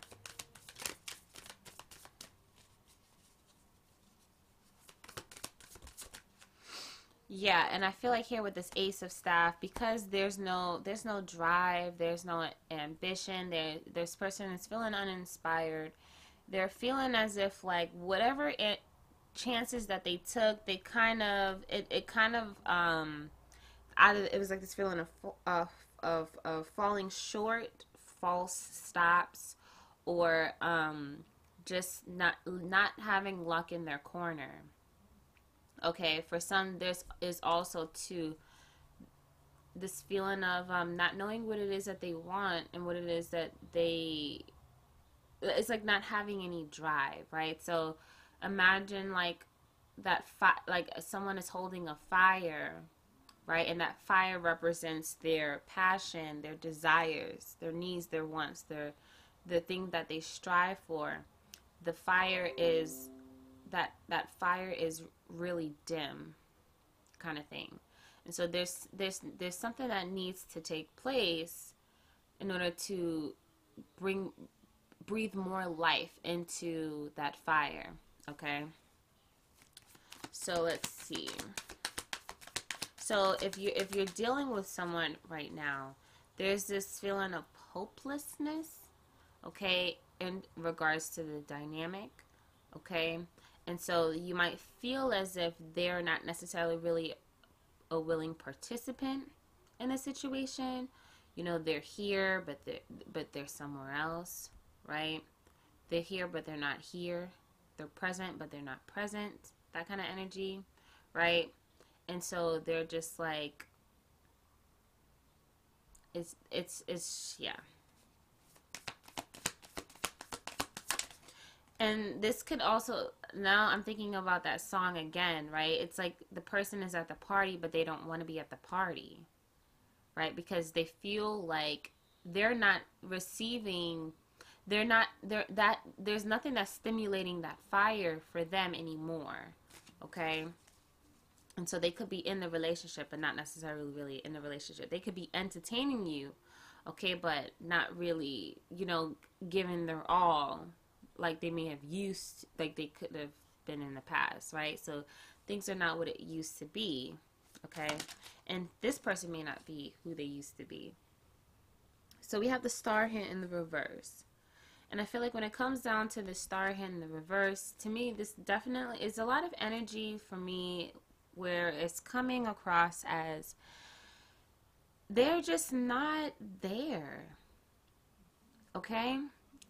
Yeah, and I feel like here with this ace of staff because there's no there's no drive, there's no ambition, there this person is feeling uninspired. They're feeling as if like whatever it, chances that they took, they kind of it, it kind of um out it was like this feeling of of of, of falling short, false stops or um just not not having luck in their corner okay for some there's is also too this feeling of um, not knowing what it is that they want and what it is that they it's like not having any drive right so imagine like that fi- like someone is holding a fire right? And that fire represents their passion, their desires, their needs, their wants, their the thing that they strive for. The fire is that that fire is really dim kind of thing. And so there's there's there's something that needs to take place in order to bring breathe more life into that fire, okay? So let's see. So if you if you're dealing with someone right now, there's this feeling of hopelessness, okay, in regards to the dynamic, okay? And so you might feel as if they're not necessarily really a willing participant in the situation. You know, they're here, but they're, but they're somewhere else, right? They're here, but they're not here. They're present, but they're not present. That kind of energy, right? and so they're just like it's it's it's yeah and this could also now i'm thinking about that song again right? It's like the person is at the party but they don't want to be at the party right? Because they feel like they're not receiving they're not they're that there's nothing that's stimulating that fire for them anymore okay? And so they could be in the relationship, but not necessarily really in the relationship. They could be entertaining you, okay, but not really, you know, giving their all like they may have used, like they could have been in the past, right? So things are not what it used to be, okay? And this person may not be who they used to be. So we have the star hint in the reverse. And I feel like when it comes down to the star hint in the reverse, to me, this definitely is a lot of energy for me where it's coming across as they're just not there. Okay?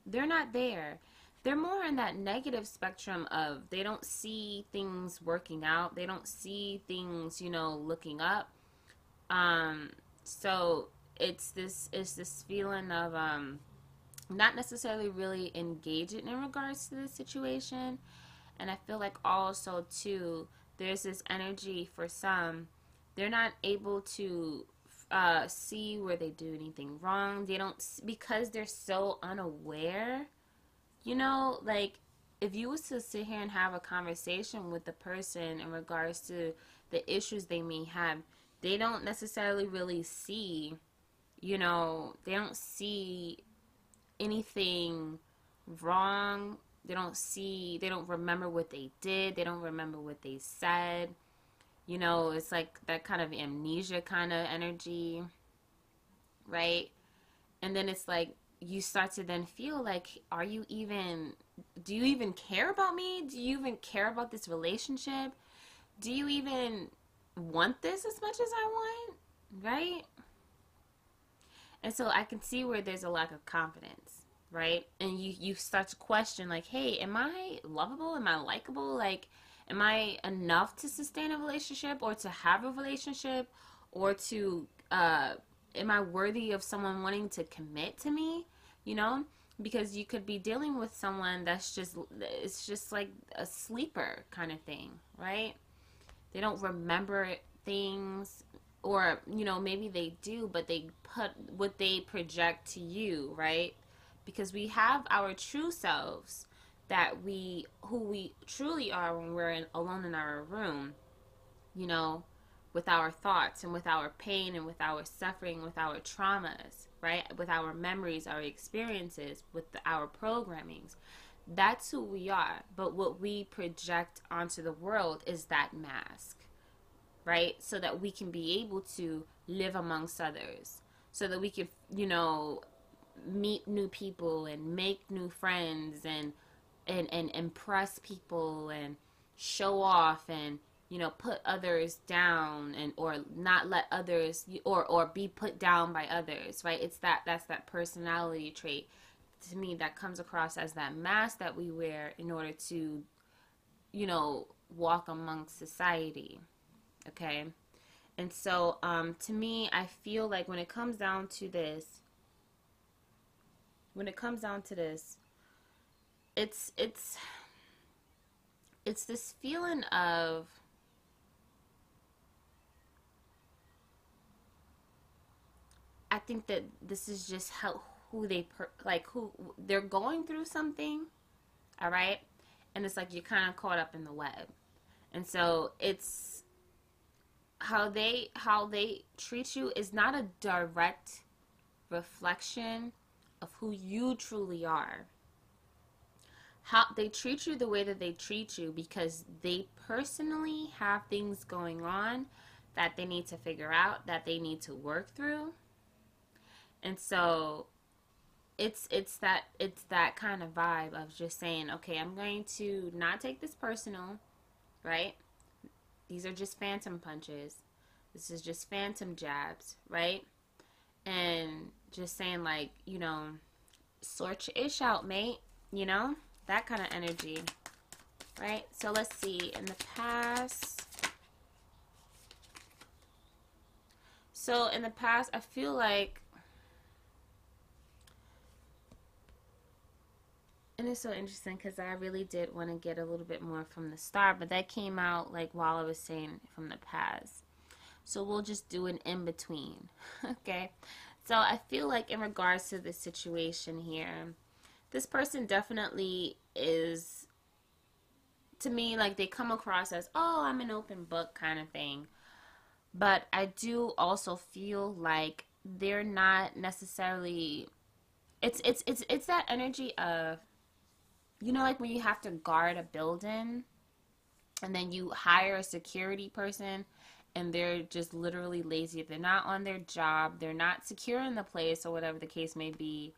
They're not there. They're more in that negative spectrum of they don't see things working out. They don't see things, you know, looking up. Um so it's this it's this feeling of um not necessarily really engaging in regards to the situation. And I feel like also too there's this energy for some they're not able to uh, see where they do anything wrong they don't because they're so unaware you know like if you was to sit here and have a conversation with the person in regards to the issues they may have they don't necessarily really see you know they don't see anything wrong they don't see, they don't remember what they did. They don't remember what they said. You know, it's like that kind of amnesia kind of energy, right? And then it's like you start to then feel like, are you even, do you even care about me? Do you even care about this relationship? Do you even want this as much as I want? Right? And so I can see where there's a lack of confidence right? And you you start to question like, hey, am I lovable? Am I likable? Like, am I enough to sustain a relationship or to have a relationship or to uh am I worthy of someone wanting to commit to me? You know? Because you could be dealing with someone that's just it's just like a sleeper kind of thing, right? They don't remember things or you know maybe they do but they put what they project to you right because we have our true selves that we who we truly are when we're in, alone in our room you know with our thoughts and with our pain and with our suffering with our traumas right? With our memories our experiences with the, our programmings that's who we are. But what we project onto the world is that mask right? So that we can be able to live amongst others. So that we can you know meet new people and make new friends and and and impress people and show off and you know put others down and or not let others or or be put down by others right? It's that that's that personality trait to me that comes across as that mask that we wear in order to you know walk amongst society okay? And so um to me i feel like when it comes down to this when it comes down to this, it's it's it's this feeling of I think that this is just how who they per, like who they're going through something, all right, and it's like you're kind of caught up in the web, and so it's how they how they treat you is not a direct reflection of who you truly are. How they treat you the way that they treat you because they personally have things going on that they need to figure out, that they need to work through. And so it's it's that it's that kind of vibe of just saying, okay, I'm going to not take this personal, right? These are just phantom punches. This is just phantom jabs, right? And just saying like, you know, sort your ish out, mate. You know, that kind of energy, right? So let's see. In the past, so in the past, I feel like, and it's so interesting because I really did want to get a little bit more from the start, but that came out like while I was saying from the past. So we'll just do an in between, okay? So I feel like in regards to this situation here, this person definitely is to me like they come across as, "Oh, I'm an open book" kind of thing. But I do also feel like they're not necessarily it's it's it's it's that energy of you know like when you have to guard a building and then you hire a security person and they're just literally lazy. They're not on their job. They're not secure in the place or whatever the case may be.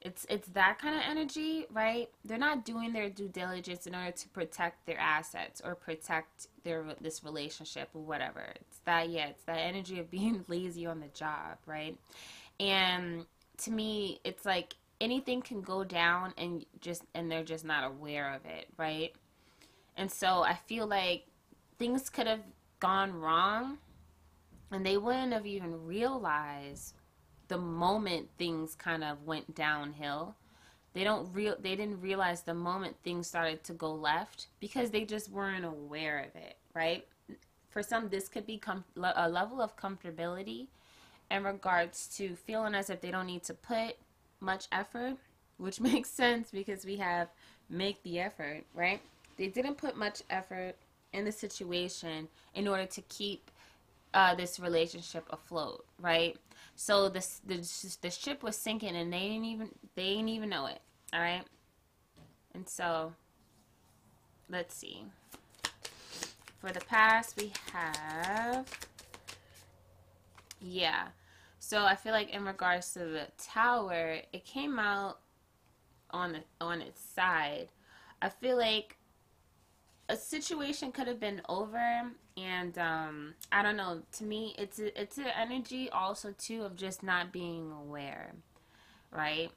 It's it's that kind of energy, right? They're not doing their due diligence in order to protect their assets or protect their this relationship or whatever. It's that yeah, it's that energy of being lazy on the job, right? And to me, it's like anything can go down and just and they're just not aware of it, right? And so I feel like things could have gone wrong and they wouldn't have even realized the moment things kind of went downhill they don't real they didn't realize the moment things started to go left because they just weren't aware of it right for some this could be com- a level of comfortability in regards to feeling as if they don't need to put much effort which makes sense because we have make the effort right they didn't put much effort in the situation in order to keep uh, this relationship afloat, right? So this the the ship was sinking and they didn't even they didn't even know it. All right, and so let's see. For the past, we have yeah. So I feel like in regards to the tower, it came out on the, on its side. I feel like a situation could have been over and um, i don't know. To me it's a, it's an energy also too of just not being aware right?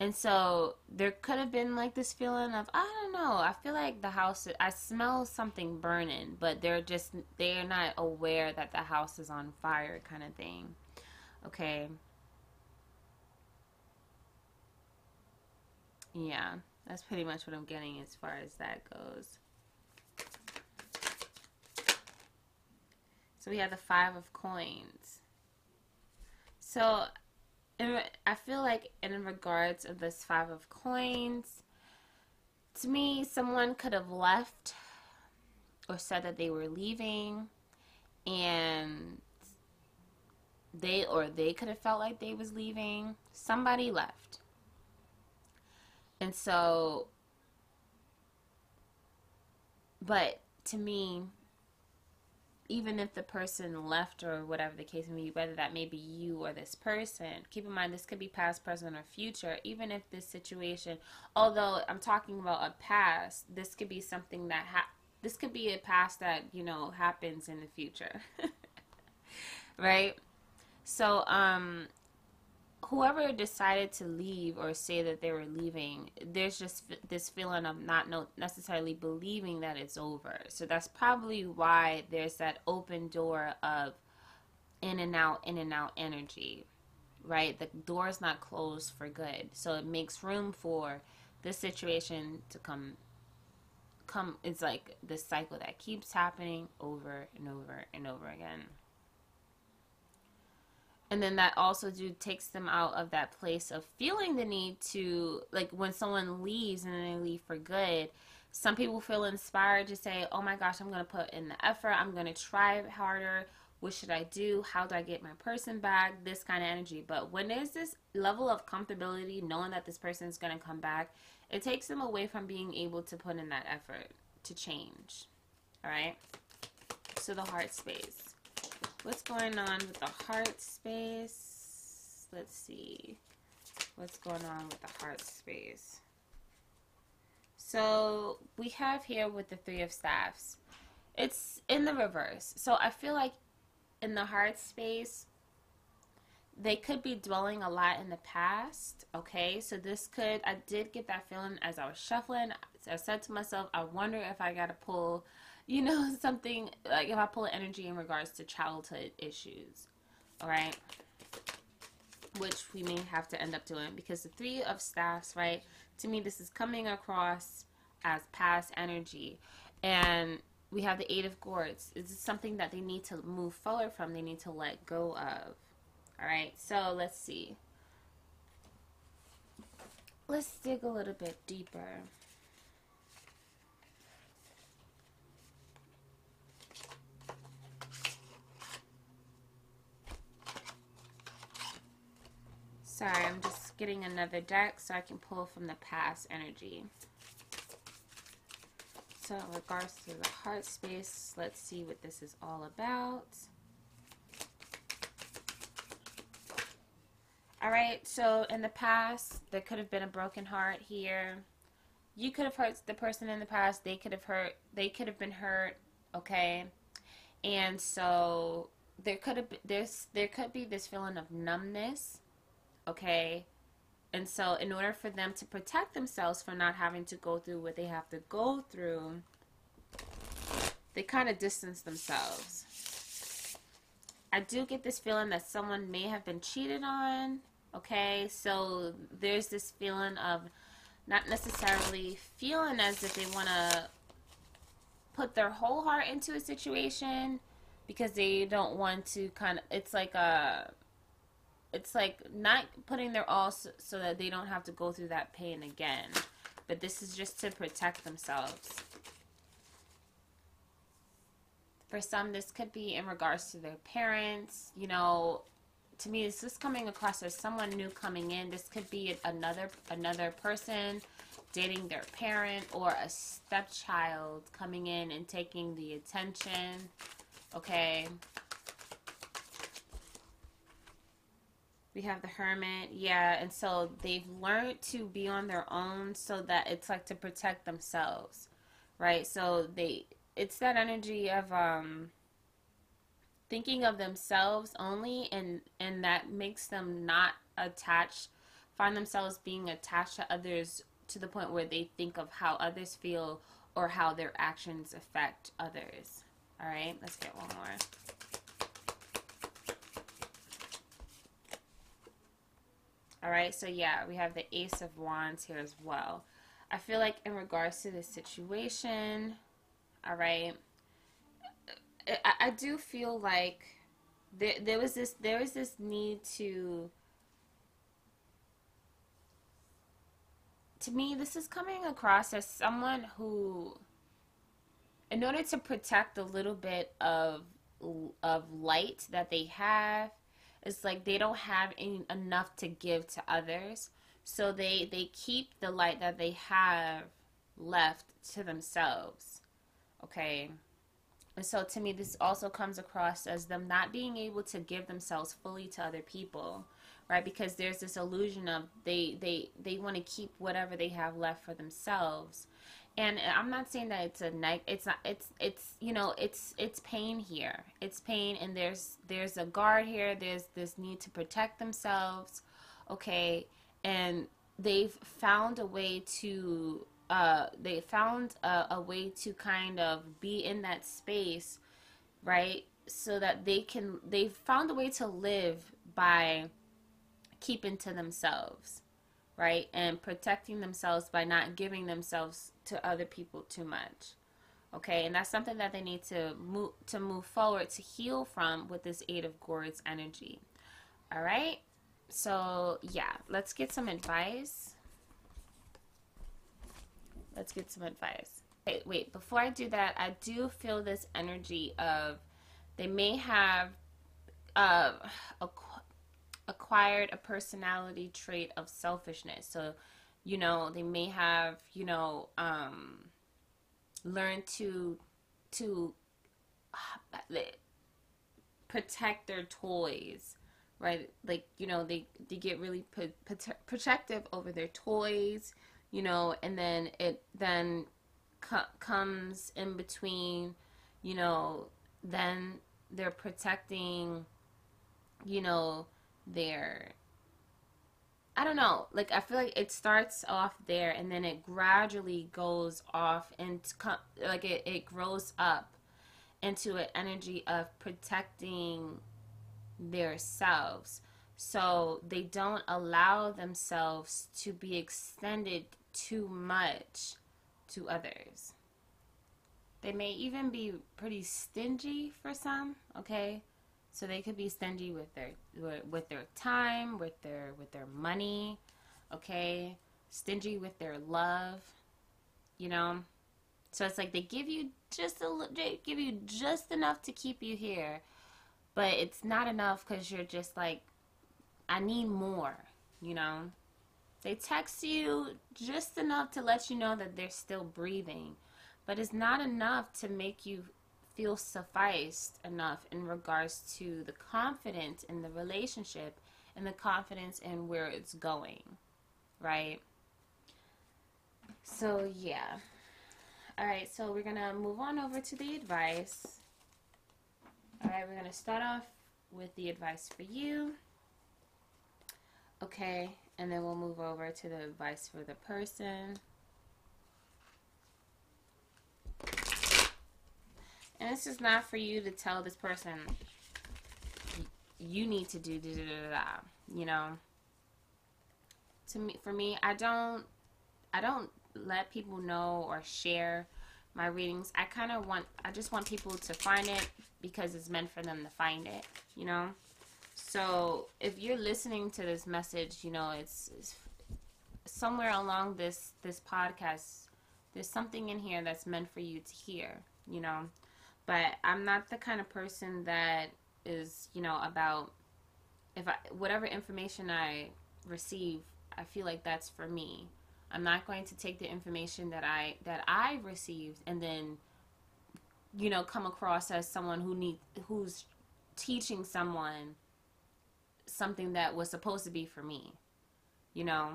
And so there could have been like this feeling of i don't know. I feel like the house i smell something burning but they're just they're not aware that the house is on fire kind of thing okay yeah that's pretty much what i'm getting as far as that goes So we have the five of coins. So I feel like in regards of this five of coins, to me, someone could have left or said that they were leaving and they or they could have felt like they was leaving somebody left and so but to me even if the person left or whatever the case may be, whether that may be you or this person, keep in mind this could be past, present, or future. Even if this situation, although I'm talking about a past, this could be something that ha- this could be a past that you know happens in the future, right? So, um, whoever decided to leave or say that they were leaving, there's just this feeling of not necessarily believing that it's over. So that's probably why there's that open door of in and out, in and out energy, right? The door is not closed for good. So it makes room for this situation to come come it's like this cycle that keeps happening over and over and over again and then that also do takes them out of that place of feeling the need to like when someone leaves and then they leave for good some people feel inspired to say oh my gosh i'm going to put in the effort. I'm going to try harder. What should i do? How do i get my person back? This kind of energy. But when there's this level of comfortability knowing that this person is going to come back it takes them away from being able to put in that effort to change. All right? So the heart space What's going on with the heart space? Let's see. What's going on with the heart space? So we have here with the Three of Staffs. It's in the reverse. So I feel like in the heart space, they could be dwelling a lot in the past. Okay, so this could, I did get that feeling as I was shuffling. I said to myself, I wonder if I got to pull you know, something like if I pull energy in regards to childhood issues, all right, which we may have to end up doing because the three of staffs, right, to me, this is coming across as past energy, and we have the eight of gourds. This is something that they need to move forward from, they need to let go of, all right, so let's see. Let's dig a little bit deeper. Sorry, I'm just getting another deck so I can pull from the past energy. So in regards to the heart space, let's see what this is all about. All right, so in the past, there could have been a broken heart here. You could have hurt the person in the past. They could have hurt. They could have been hurt. Okay, and so there could have this. There could be this feeling of numbness okay? And so, in order for them to protect themselves from not having to go through what they have to go through, they kind of distance themselves. I do get this feeling that someone may have been cheated on, okay? So, there's this feeling of not necessarily feeling as if they want to put their whole heart into a situation because they don't want to kind of, it's like a it's like not putting their all so, so, that they don't have to go through that pain again. But this is just to protect themselves. For some, this could be in regards to their parents. You know, to me, this is coming across as someone new coming in. This could be another another person dating their parent or a stepchild coming in and taking the attention. Okay. We have the hermit, yeah, and so they've learned to be on their own so that it's like to protect themselves, right? So they, it's that energy of um, thinking of themselves only, and and that makes them not attached, find themselves being attached to others to the point where they think of how others feel or how their actions affect others. All right, let's get one more. All right, so yeah, we have the Ace of Wands here as well. I feel like in regards to this situation, all right, I, I do feel like there, there was this there was this need to to me this is coming across as someone who in order to protect a little bit of of light that they have it's like they don't have any, enough to give to others. So they they keep the light that they have left to themselves. Okay? And so to me this also comes across as them not being able to give themselves fully to other people right? Because there's this illusion of they they they want to keep whatever they have left for themselves and i'm not saying that it's a neg it's not it's it's you know it's it's pain here. It's pain and there's there's a guard here. There's this need to protect themselves. Okay. And they've found a way to uh they found a, a way to kind of be in that space right? So that they can they've found a way to live by keeping to themselves right? And protecting themselves by not giving themselves to other people too much. Okay, and that's something that they need to move to move forward to heal from with this eight of gourds energy. All right. So, yeah, let's get some advice. Let's get some advice. Wait, wait, before I do that, I do feel this energy of they may have uh, acquired a personality trait of selfishness. So, you know, they may have, you know, um, learned to to protect their toys right like you know they they get really protective over their toys you know and then it then co- comes in between you know then they're protecting you know their I don't know. Like I feel like it starts off there and then it gradually goes off and like it, it grows up into an energy of protecting their selves. So they don't allow themselves to be extended too much to others. They may even be pretty stingy for some, okay? So they could be stingy with their with their time, with their with their money, okay? Stingy with their love, you know. So it's like they give you just a they give you just enough to keep you here, but it's not enough because you're just like, I need more, you know. They text you just enough to let you know that they're still breathing, but it's not enough to make you feel sufficed enough in regards to the confidence in the relationship and the confidence in where it's going, right? So, yeah. All right, so we're going to move on over to the advice. All right, we're going to start off with the advice for you. Okay, and then we'll move over to the advice for the person. And this is not for you to tell this person you need to do da da da da. You know. To me, for me, I don't, I don't let people know or share my readings. I kind of want, I just want people to find it because it's meant for them to find it. You know. So if you're listening to this message, you know it's, it's somewhere along this this podcast. There's something in here that's meant for you to hear. You know but I'm not the kind of person that is, you know, about if I whatever information I receive, I feel like that's for me. I'm not going to take the information that I that I received and then you know come across as someone who need who's teaching someone something that was supposed to be for me. You know?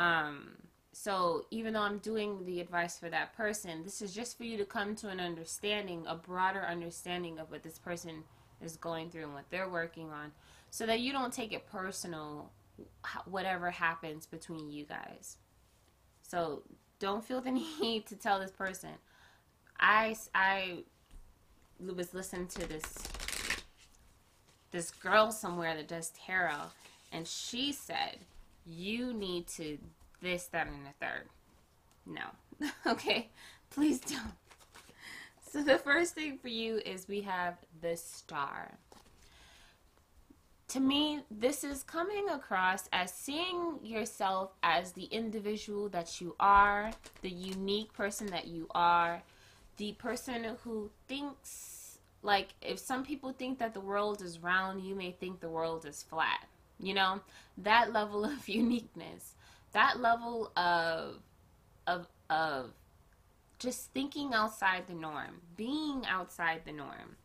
Um so even though I'm doing the advice for that person, this is just for you to come to an understanding, a broader understanding of what this person is going through and what they're working on, so that you don't take it personal, whatever happens between you guys. So don't feel the need to tell this person. I I was listening to this this girl somewhere that does tarot, and she said you need to this, that, and the third. No. okay? Please don't. So the first thing for you is we have the star. To me, this is coming across as seeing yourself as the individual that you are, the unique person that you are, the person who thinks like if some people think that the world is round, you may think the world is flat. You know, that level of uniqueness that level of of of just thinking outside the norm, being outside the norm.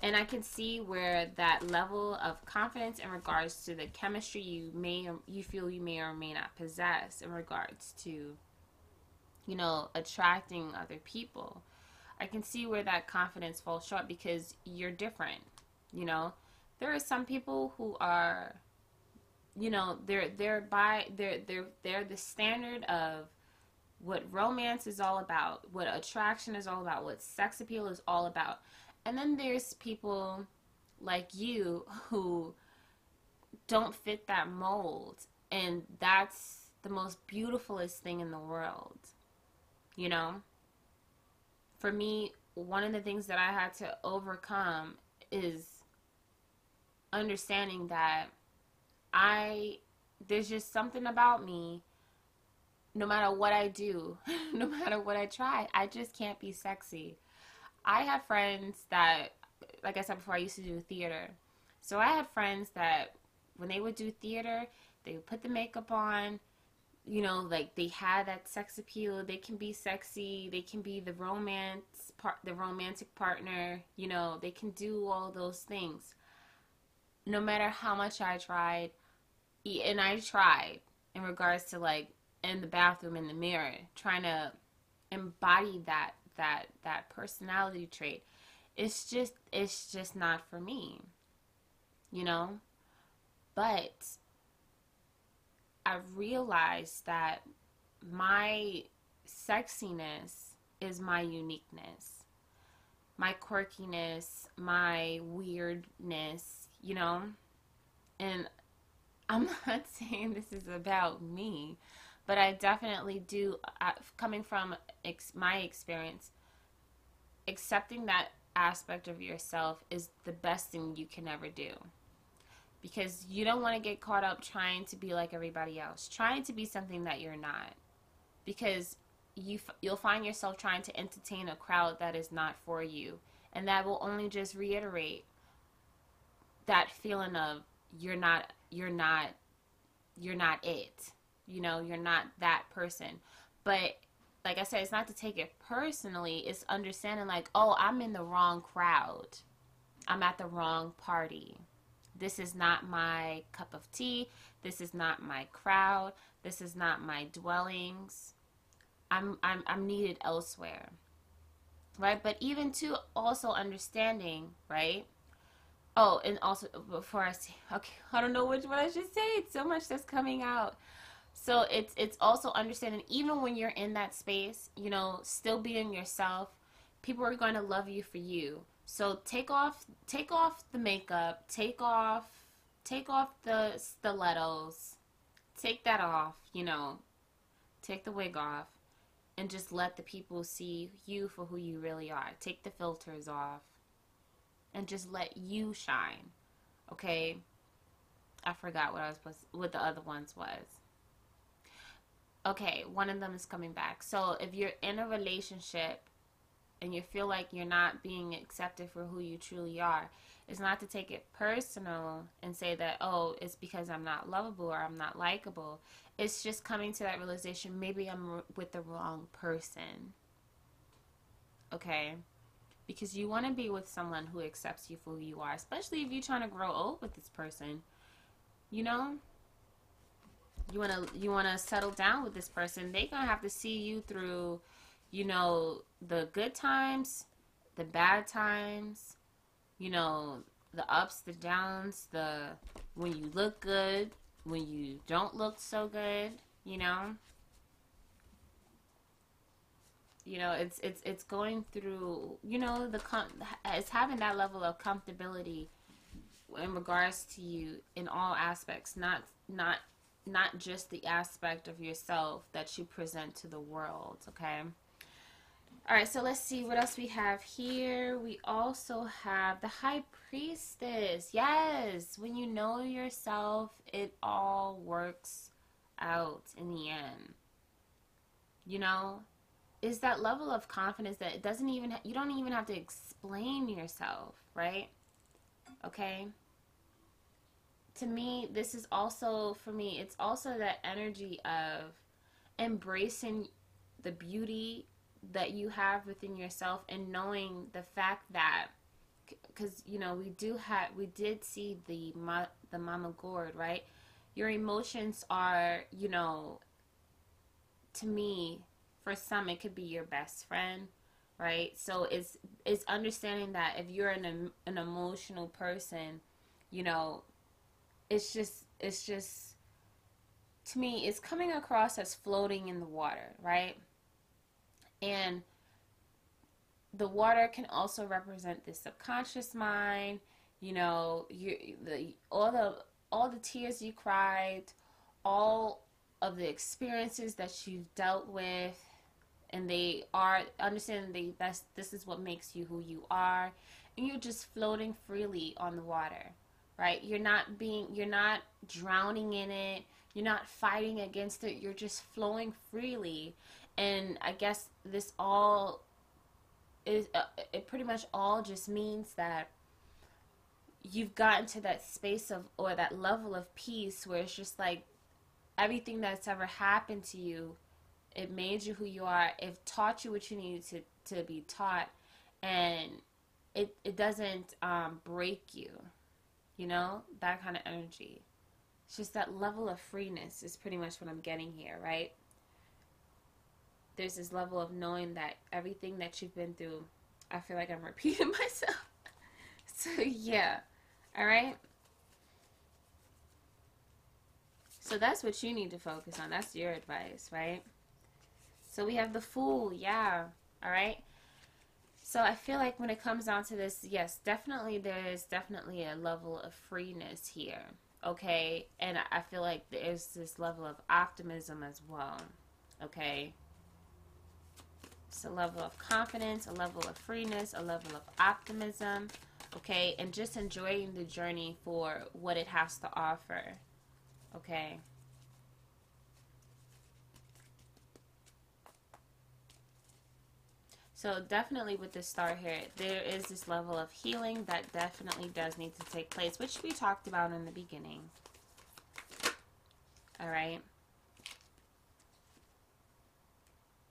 And I can see where that level of confidence in regards to the chemistry you may or you feel you may or may not possess in regards to you know, attracting other people. I can see where that confidence falls short because you're different, you know. There are some people who are you know they're they're by they're they're they're the standard of what romance is all about what attraction is all about what sex appeal is all about. And then there's people like you who don't fit that mold and that's the most beautifulest thing in the world you know? For me one of the things that i had to overcome is understanding that I there's just something about me no matter what I do, no matter what I try, I just can't be sexy. I have friends that like I said before I used to do theater. So I had friends that when they would do theater, they would put the makeup on, you know, like they had that sex appeal. They can be sexy. They can be the romance part, the romantic partner. You know, they can do all those things. No matter how much I tried, and I tried in regards to like in the bathroom in the mirror, trying to embody that that that personality trait. It's just it's just not for me. You know? But I realized that my sexiness is my uniqueness, my quirkiness, my weirdness, you know? And I'm not saying this is about me, but I definitely do, uh, coming from ex- my experience, accepting that aspect of yourself is the best thing you can ever do because you don't want to get caught up trying to be like everybody else, trying to be something that you're not. Because you you'll find yourself trying to entertain a crowd that is not for you, and that will only just reiterate that feeling of you're not you're not you're not it. You know, you're not that person. But like I said, it's not to take it personally. It's understanding like, oh, I'm in the wrong crowd. I'm at the wrong party this is not my cup of tea. This is not my crowd. This is not my dwellings. I'm I'm I'm needed elsewhere. Right? But even to also understanding, right? Oh, and also before I say, okay, I don't know which one I should say. It's so much that's coming out. So it's it's also understanding even when you're in that space, you know, still being yourself. People are going to love you for you. So take off take off the makeup, take off take off the stilettos. Take that off, you know. Take the wig off and just let the people see you for who you really are. Take the filters off and just let you shine. Okay? I forgot what I was supposed to, what the other ones was. Okay, one of them is coming back. So if you're in a relationship and you feel like you're not being accepted for who you truly are, it's not to take it personal and say that, oh, it's because I'm not lovable or I'm not likable. It's just coming to that realization maybe I'm with the wrong person. Okay? Because you want to be with someone who accepts you for who you are, especially if you're trying to grow old with this person. You know? You want to you want to settle down with this person. They're going to have to see you through you know, the good times, the bad times, you know, the ups, the downs, the when you look good, when you don't look so good, you know. You know, it's it's it's going through, you know, the com- it's having that level of comfortability in regards to you in all aspects, not not not just the aspect of yourself that you present to the world, okay? All right, so let's see what else we have here. We also have the High Priestess. Yes, when you know yourself, it all works out in the end. You know, is that level of confidence that it doesn't even you don't even have to explain yourself, right? Okay? To me, this is also for me, it's also that energy of embracing the beauty that you have within yourself and knowing the fact that because you know we do have we did see the the mama gourd right your emotions are you know to me for some it could be your best friend right? So it's it's understanding that if you're an an emotional person you know it's just it's just to me it's coming across as floating in the water right? And the water can also represent the subconscious mind, you know, you the all the all the tears you cried, all of the experiences that you've dealt with and they are understanding they that's this is what makes you who you are and you're just floating freely on the water right? You're not being, you're not drowning in it. You're not fighting against it. You're just flowing freely. And I guess this all is, uh, it pretty much all just means that you've gotten to that space of, or that level of peace where it's just like everything that's ever happened to you, it made you who you are. It taught you what you needed to, to be taught. And it, it doesn't um, break you you know, that kind of energy. It's just that level of freeness is pretty much what I'm getting here, right? There's this level of knowing that everything that you've been through, I feel like I'm repeating myself. so, yeah. All right? So, that's what you need to focus on. That's your advice, right? So, we have the fool. Yeah. All right? So I feel like when it comes down to this, yes, definitely there is definitely a level of freeness here. Okay. And I feel like there's this level of optimism as well. Okay. It's a level of confidence, a level of freeness, a level of optimism. Okay. And just enjoying the journey for what it has to offer. Okay. So definitely with the star here, there is this level of healing that definitely does need to take place, which we talked about in the beginning. All right.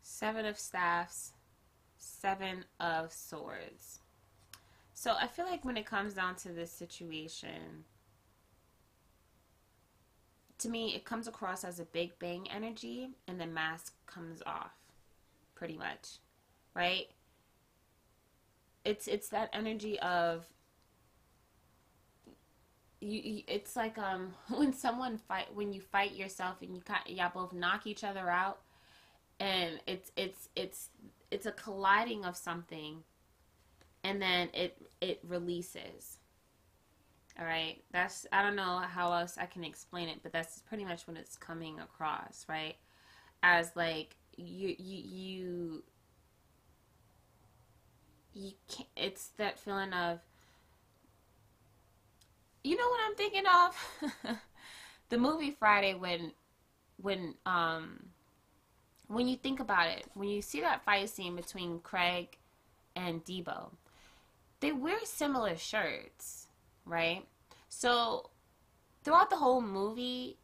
Seven of staffs, seven of swords. So I feel like when it comes down to this situation, to me, it comes across as a big bang energy and the mask comes off pretty much right? It's it's that energy of you, it's like um when someone fight when you fight yourself and you y'all both knock each other out and it's it's it's it's a colliding of something and then it it releases. All right that's i don't know how else i can explain it but that's pretty much what it's coming across right? As like you you you you can't, it's that feeling of you know what I'm thinking of? the movie Friday when when um when you think about it, when you see that fight scene between Craig and Debo, they wear similar shirts, right? So throughout the whole movie,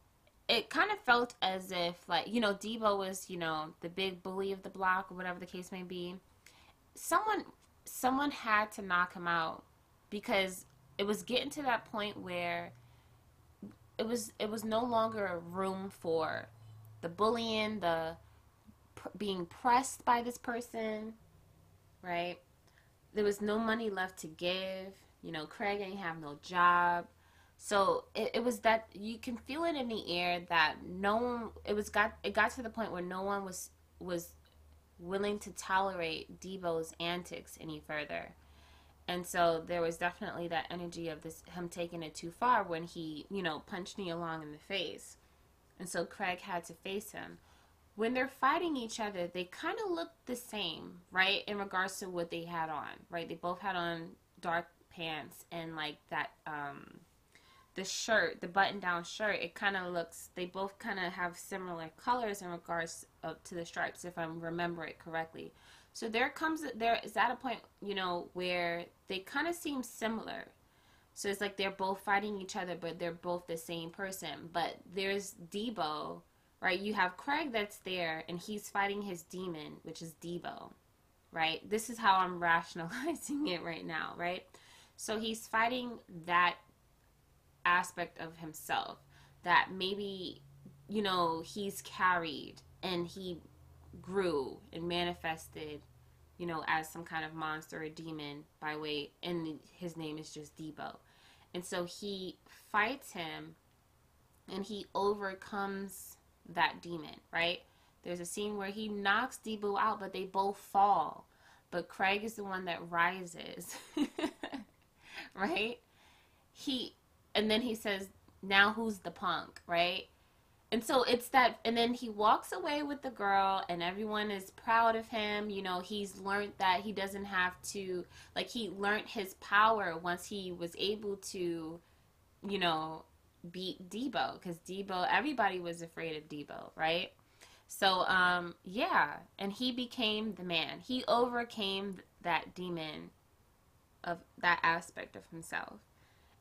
it kind of felt as if like, you know, Debo was, you know, the big bully of the block or whatever the case may be. Someone someone had to knock him out because it was getting to that point where it was it was no longer a room for the bullying, the pr- being pressed by this person, right? There was no money left to give. You know, Craig ain't have no job. So it, it was that you can feel it in the air that no one it was got it got to the point where no one was was willing to tolerate Debo's antics any further. And so there was definitely that energy of this him taking it too far when he, you know, punched me along in the face. And so Craig had to face him. When they're fighting each other, they kind of look the same, right? In regards to what they had on, right? They both had on dark pants and like that um the shirt, the button down shirt, it kind of looks, they both kind of have similar colors in regards of, to the stripes, if I remember it correctly. So there comes, there is at a point, you know, where they kind of seem similar. So it's like they're both fighting each other, but they're both the same person. But there's Debo, right? You have Craig that's there, and he's fighting his demon, which is Debo, right? This is how I'm rationalizing it right now, right? So he's fighting that aspect of himself that maybe you know he's carried and he grew and manifested you know as some kind of monster or demon by way and his name is just Debo. And so he fights him and he overcomes that demon right? There's a scene where he knocks Debo out but they both fall. But Craig is the one that rises right? He and then he says, "Now who's the punk?" Right? And so it's that, and then he walks away with the girl, and everyone is proud of him. You know, he's learned that he doesn't have to, like, he learned his power once he was able to you know, beat Debo because Debo, everybody was afraid of Debo, right? So, um, yeah, and he became the man. He overcame that demon of that aspect of himself.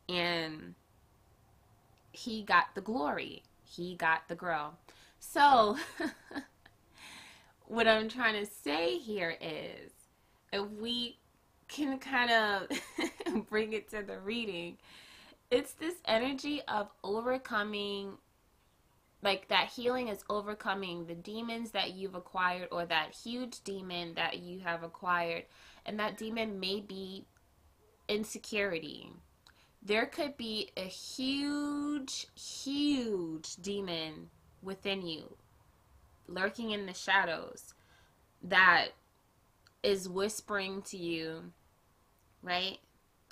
And he got the glory. He got the girl. So, what I'm trying to say here is if we can kind of bring it to the reading, it's this energy of overcoming like that healing is overcoming the demons that you've acquired or that huge demon that you have acquired and that demon may be insecurity there could be a huge huge demon within you lurking in the shadows that is whispering to you right?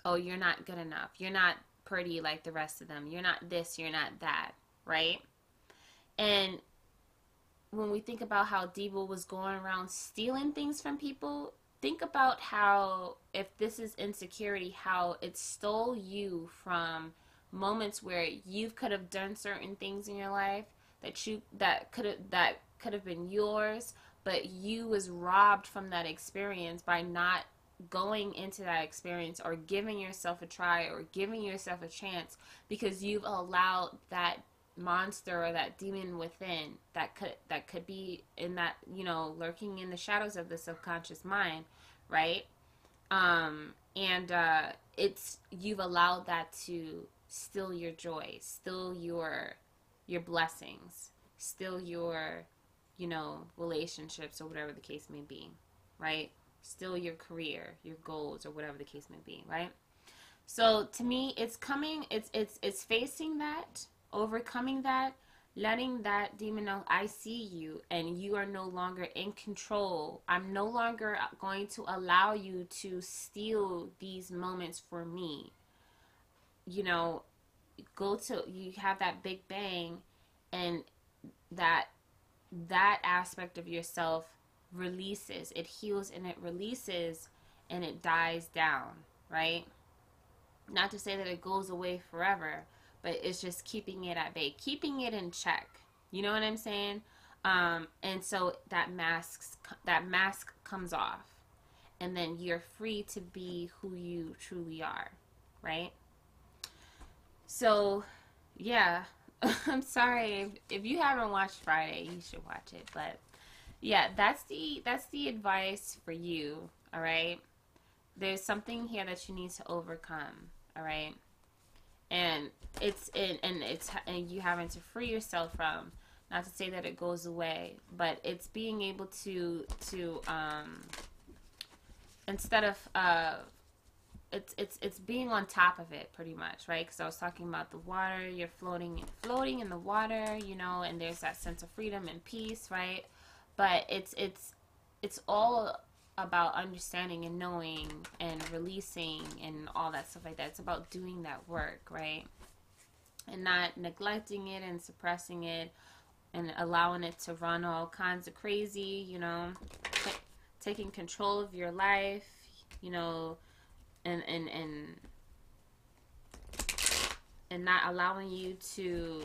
Oh you're not good enough. You're not pretty like the rest of them. You're not this you're not that right? And when we think about how Debo was going around stealing things from people, think about how, if this is insecurity, how it stole you from moments where you could have done certain things in your life that you that could have that could have been yours, but you was robbed from that experience by not going into that experience or giving yourself a try or giving yourself a chance because you've allowed that monster or that demon within that could that could be in that you know lurking in the shadows of the subconscious mind right? Um and uh it's you've allowed that to steal your joy steal your your blessings steal your you know relationships or whatever the case may be right? Still your career your goals or whatever the case may be right? So to me it's coming it's it's it's facing that overcoming that, letting that demon know I see you and you are no longer in control. I'm no longer uh, going to allow you to steal these moments for me. You know, go to you have that big bang and that that aspect of yourself releases. It heals and it releases and it dies down, right? Not to say that it goes away forever, but it's just keeping it at bay, keeping it in check. You know what I'm saying? Um, and so that masks that mask comes off, and then you're free to be who you truly are, right? So, yeah, I'm sorry if, if you haven't watched Friday, you should watch it. But yeah, that's the that's the advice for you. All right, there's something here that you need to overcome. All right and it's and, and it's and you having to free yourself from not to say that it goes away but it's being able to to um instead of uh it's it's it's being on top of it pretty much right? Because i was talking about the water you're floating floating in the water you know and there's that sense of freedom and peace right? But it's it's it's all about understanding and knowing and releasing and all that stuff like that. It's about doing that work, right? And not neglecting it and suppressing it and allowing it to run all kinds of crazy, you know, t- taking control of your life, you know, and and and and not allowing you to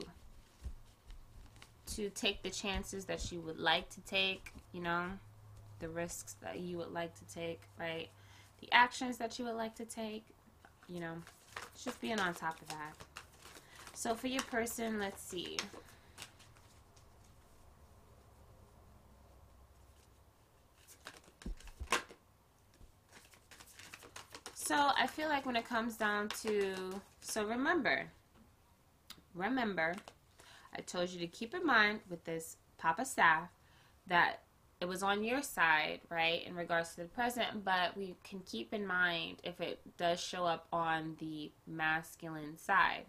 to take the chances that you would like to take, you know the risks that you would like to take, right? The actions that you would like to take, you know, just being on top of that. So for your person, let's see. So I feel like when it comes down to, so remember, remember, I told you to keep in mind with this Papa Staff that it was on your side, right, in regards to the present, but we can keep in mind if it does show up on the masculine side.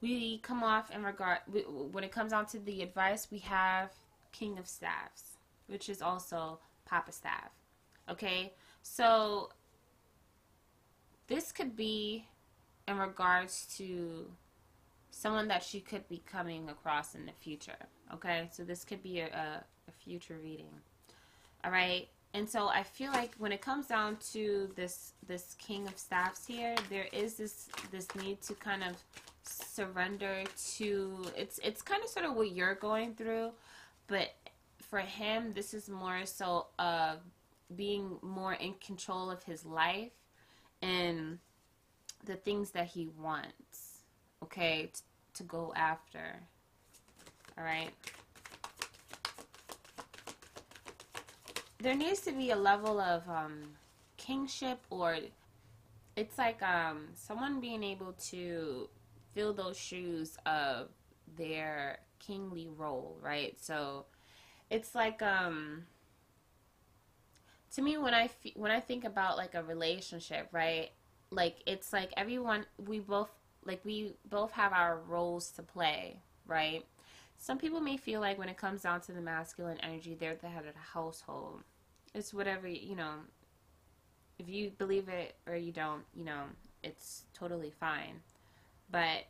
We come off in regard, we, when it comes down to the advice, we have King of Staffs, which is also Papa Staff. Okay, so this could be in regards to someone that she could be coming across in the future. Okay, so this could be a, a, a future reading. All right, and so I feel like when it comes down to this this king of staffs here, there is this this need to kind of surrender to it's it's kind of sort of what you're going through, but for him this is more so uh being more in control of his life and the things that he wants, okay, to go after. All right. There needs to be a level of um, kingship or it's like um, someone being able to fill those shoes of their kingly role, right? So it's like um to me when I when I think about like a relationship, right? Like it's like everyone we both like we both have our roles to play, right? Some people may feel like when it comes down to the masculine energy, they're the head of the household. It's whatever, you know, if you believe it or you don't, you know, it's totally fine. But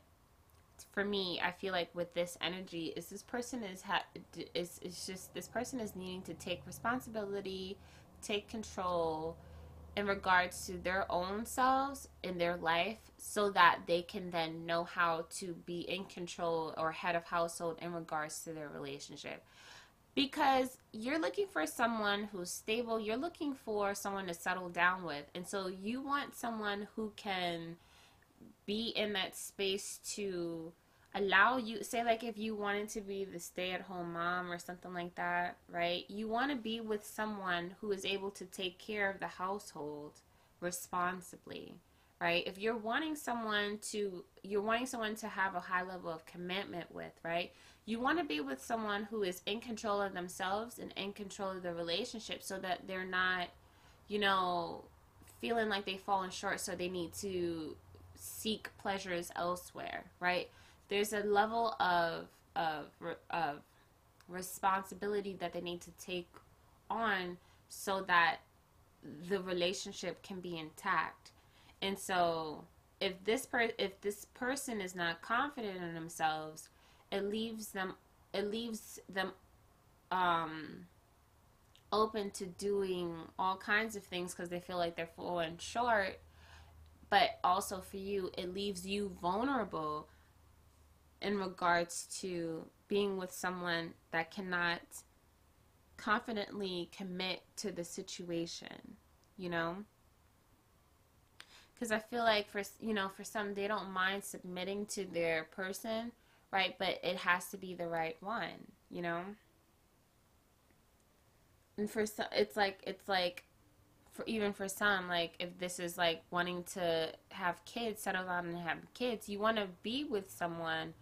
for me, I feel like with this energy, is this person is ha- is is just this person is needing to take responsibility, take control in regards to their own selves in their life so that they can then know how to be in control or head of household in regards to their relationship. Because you're looking for someone who's stable you're looking for someone to settle down with. And so you want someone who can be in that space to allow you say like if you wanted to be the stay-at-home mom or something like that right you want to be with someone who is able to take care of the household responsibly right? If you're wanting someone to you're wanting someone to have a high level of commitment with right you want to be with someone who is in control of themselves and in control of the relationship so that they're not you know feeling like they've fallen short so they need to seek pleasures elsewhere right there's a level of of of responsibility that they need to take on so that the relationship can be intact. And so if this per if this person is not confident in themselves, it leaves them it leaves them um open to doing all kinds of things because they feel like they're falling short. But also for you, it leaves you vulnerable in regards to being with someone that cannot confidently commit to the situation, you know? Because I feel like for you know for some they don't mind submitting to their person, right? But it has to be the right one, you know. And for some, it's like it's like for even for some like if this is like wanting to have kids, settle down and have kids, you want to be with someone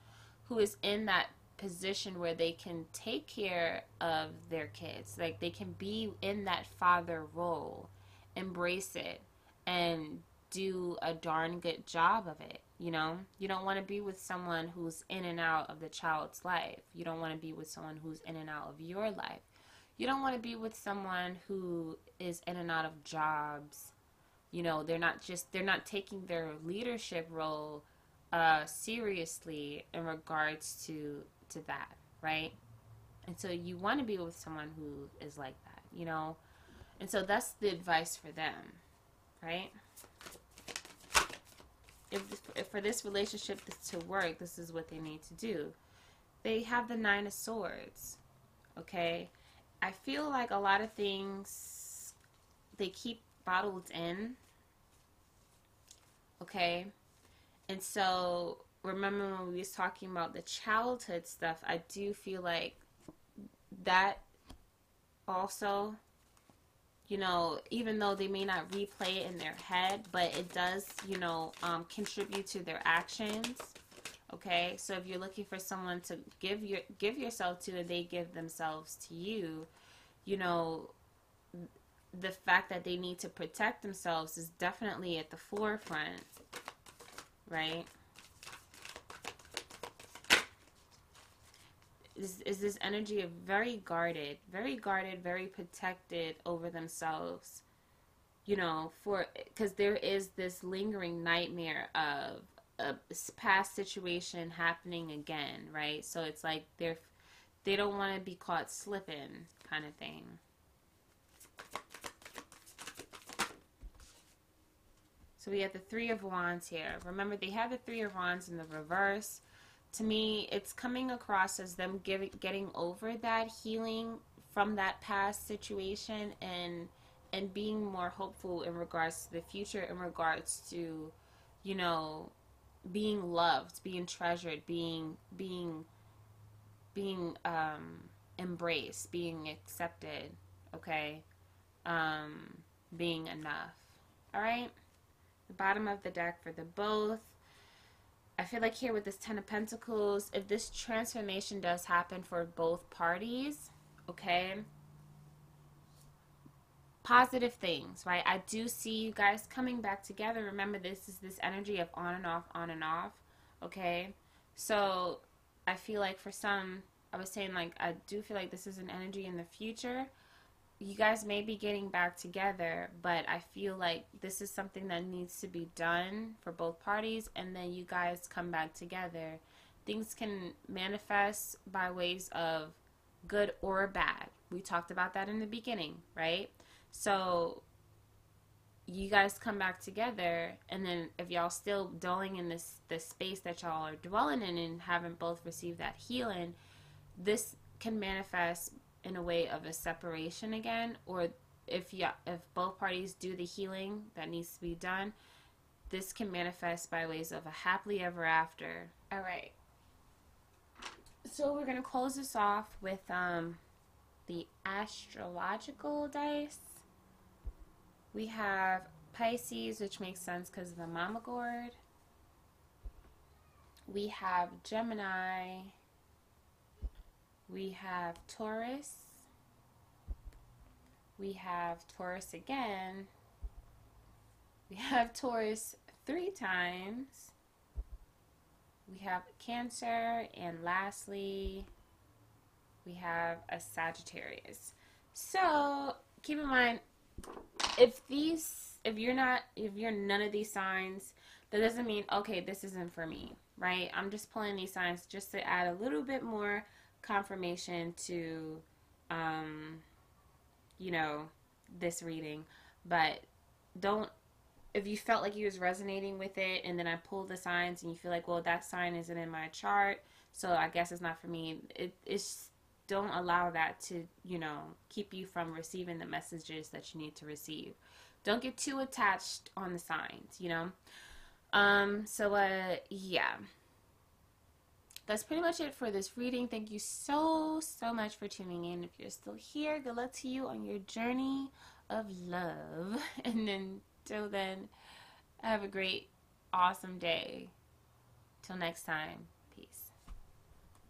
who is in that position where they can take care of their kids. Like they can be in that father role, embrace it, and do a darn good job of it. You know, you don't want to be with someone who's in and out of the child's life. You don't want to be with someone who's in and out of your life. You don't want to be with someone who is in and out of jobs. You know, they're not just, they're not taking their leadership role uh, seriously in regards to to that, right? And so you want to be with someone who is like that, you know. And so that's the advice for them, right? If, if for this relationship to work, this is what they need to do. They have the nine of swords, okay? I feel like a lot of things they keep bottled in, okay? And so remember when we was talking about the childhood stuff, I do feel like that also you know, even though they may not replay it in their head, but it does, you know, um, contribute to their actions. Okay, so if you're looking for someone to give your give yourself to, and they give themselves to you, you know, the fact that they need to protect themselves is definitely at the forefront right? Is, is this energy of very guarded, very guarded, very protected over themselves, you know, for because there is this lingering nightmare of a past situation happening again, right? So it's like they're they don't want to be caught slipping, kind of thing. So we have the Three of Wands here. Remember, they have the Three of Wands in the reverse. To me, it's coming across as them giving, getting over that healing from that past situation and and being more hopeful in regards to the future, in regards to, you know, being loved, being treasured, being being being um, embraced, being accepted. Okay, um, being enough. All right. The bottom of the deck for the both. I feel like here with this Ten of Pentacles, if this transformation does happen for both parties, okay, positive things, right? I do see you guys coming back together. Remember, this is this energy of on and off, on and off, okay? So I feel like for some, I was saying, like, I do feel like this is an energy in the future you guys may be getting back together, but I feel like this is something that needs to be done for both parties, and then you guys come back together. Things can manifest by ways of good or bad. We talked about that in the beginning, right? So you guys come back together and then if y'all still dwelling in this this space that y'all are dwelling in and haven't both received that healing, this can manifest in a way of a separation again or if you if both parties do the healing that needs to be done this can manifest by ways of a happily ever after. All right so we're going to close this off with um the astrological dice. We have pisces which makes sense because of the mama gourd we have gemini we have Taurus. We have Taurus again. We have Taurus three times. We have Cancer. And lastly, we have a Sagittarius. So keep in mind, if these, if you're not, if you're none of these signs, that doesn't mean, okay, this isn't for me, right? I'm just pulling these signs just to add a little bit more confirmation to, um, you know, this reading. But don't, if you felt like you was resonating with it and then I pulled the signs and you feel like, well, that sign isn't in my chart, so I guess it's not for me. It, it's, don't allow that to, you know, keep you from receiving the messages that you need to receive. Don't get too attached on the signs, you know. Um, so uh yeah that's pretty much it for this reading. Thank you so, so much for tuning in. If you're still here, good luck to you on your journey of love. And until then, have a great, awesome day. Till next time.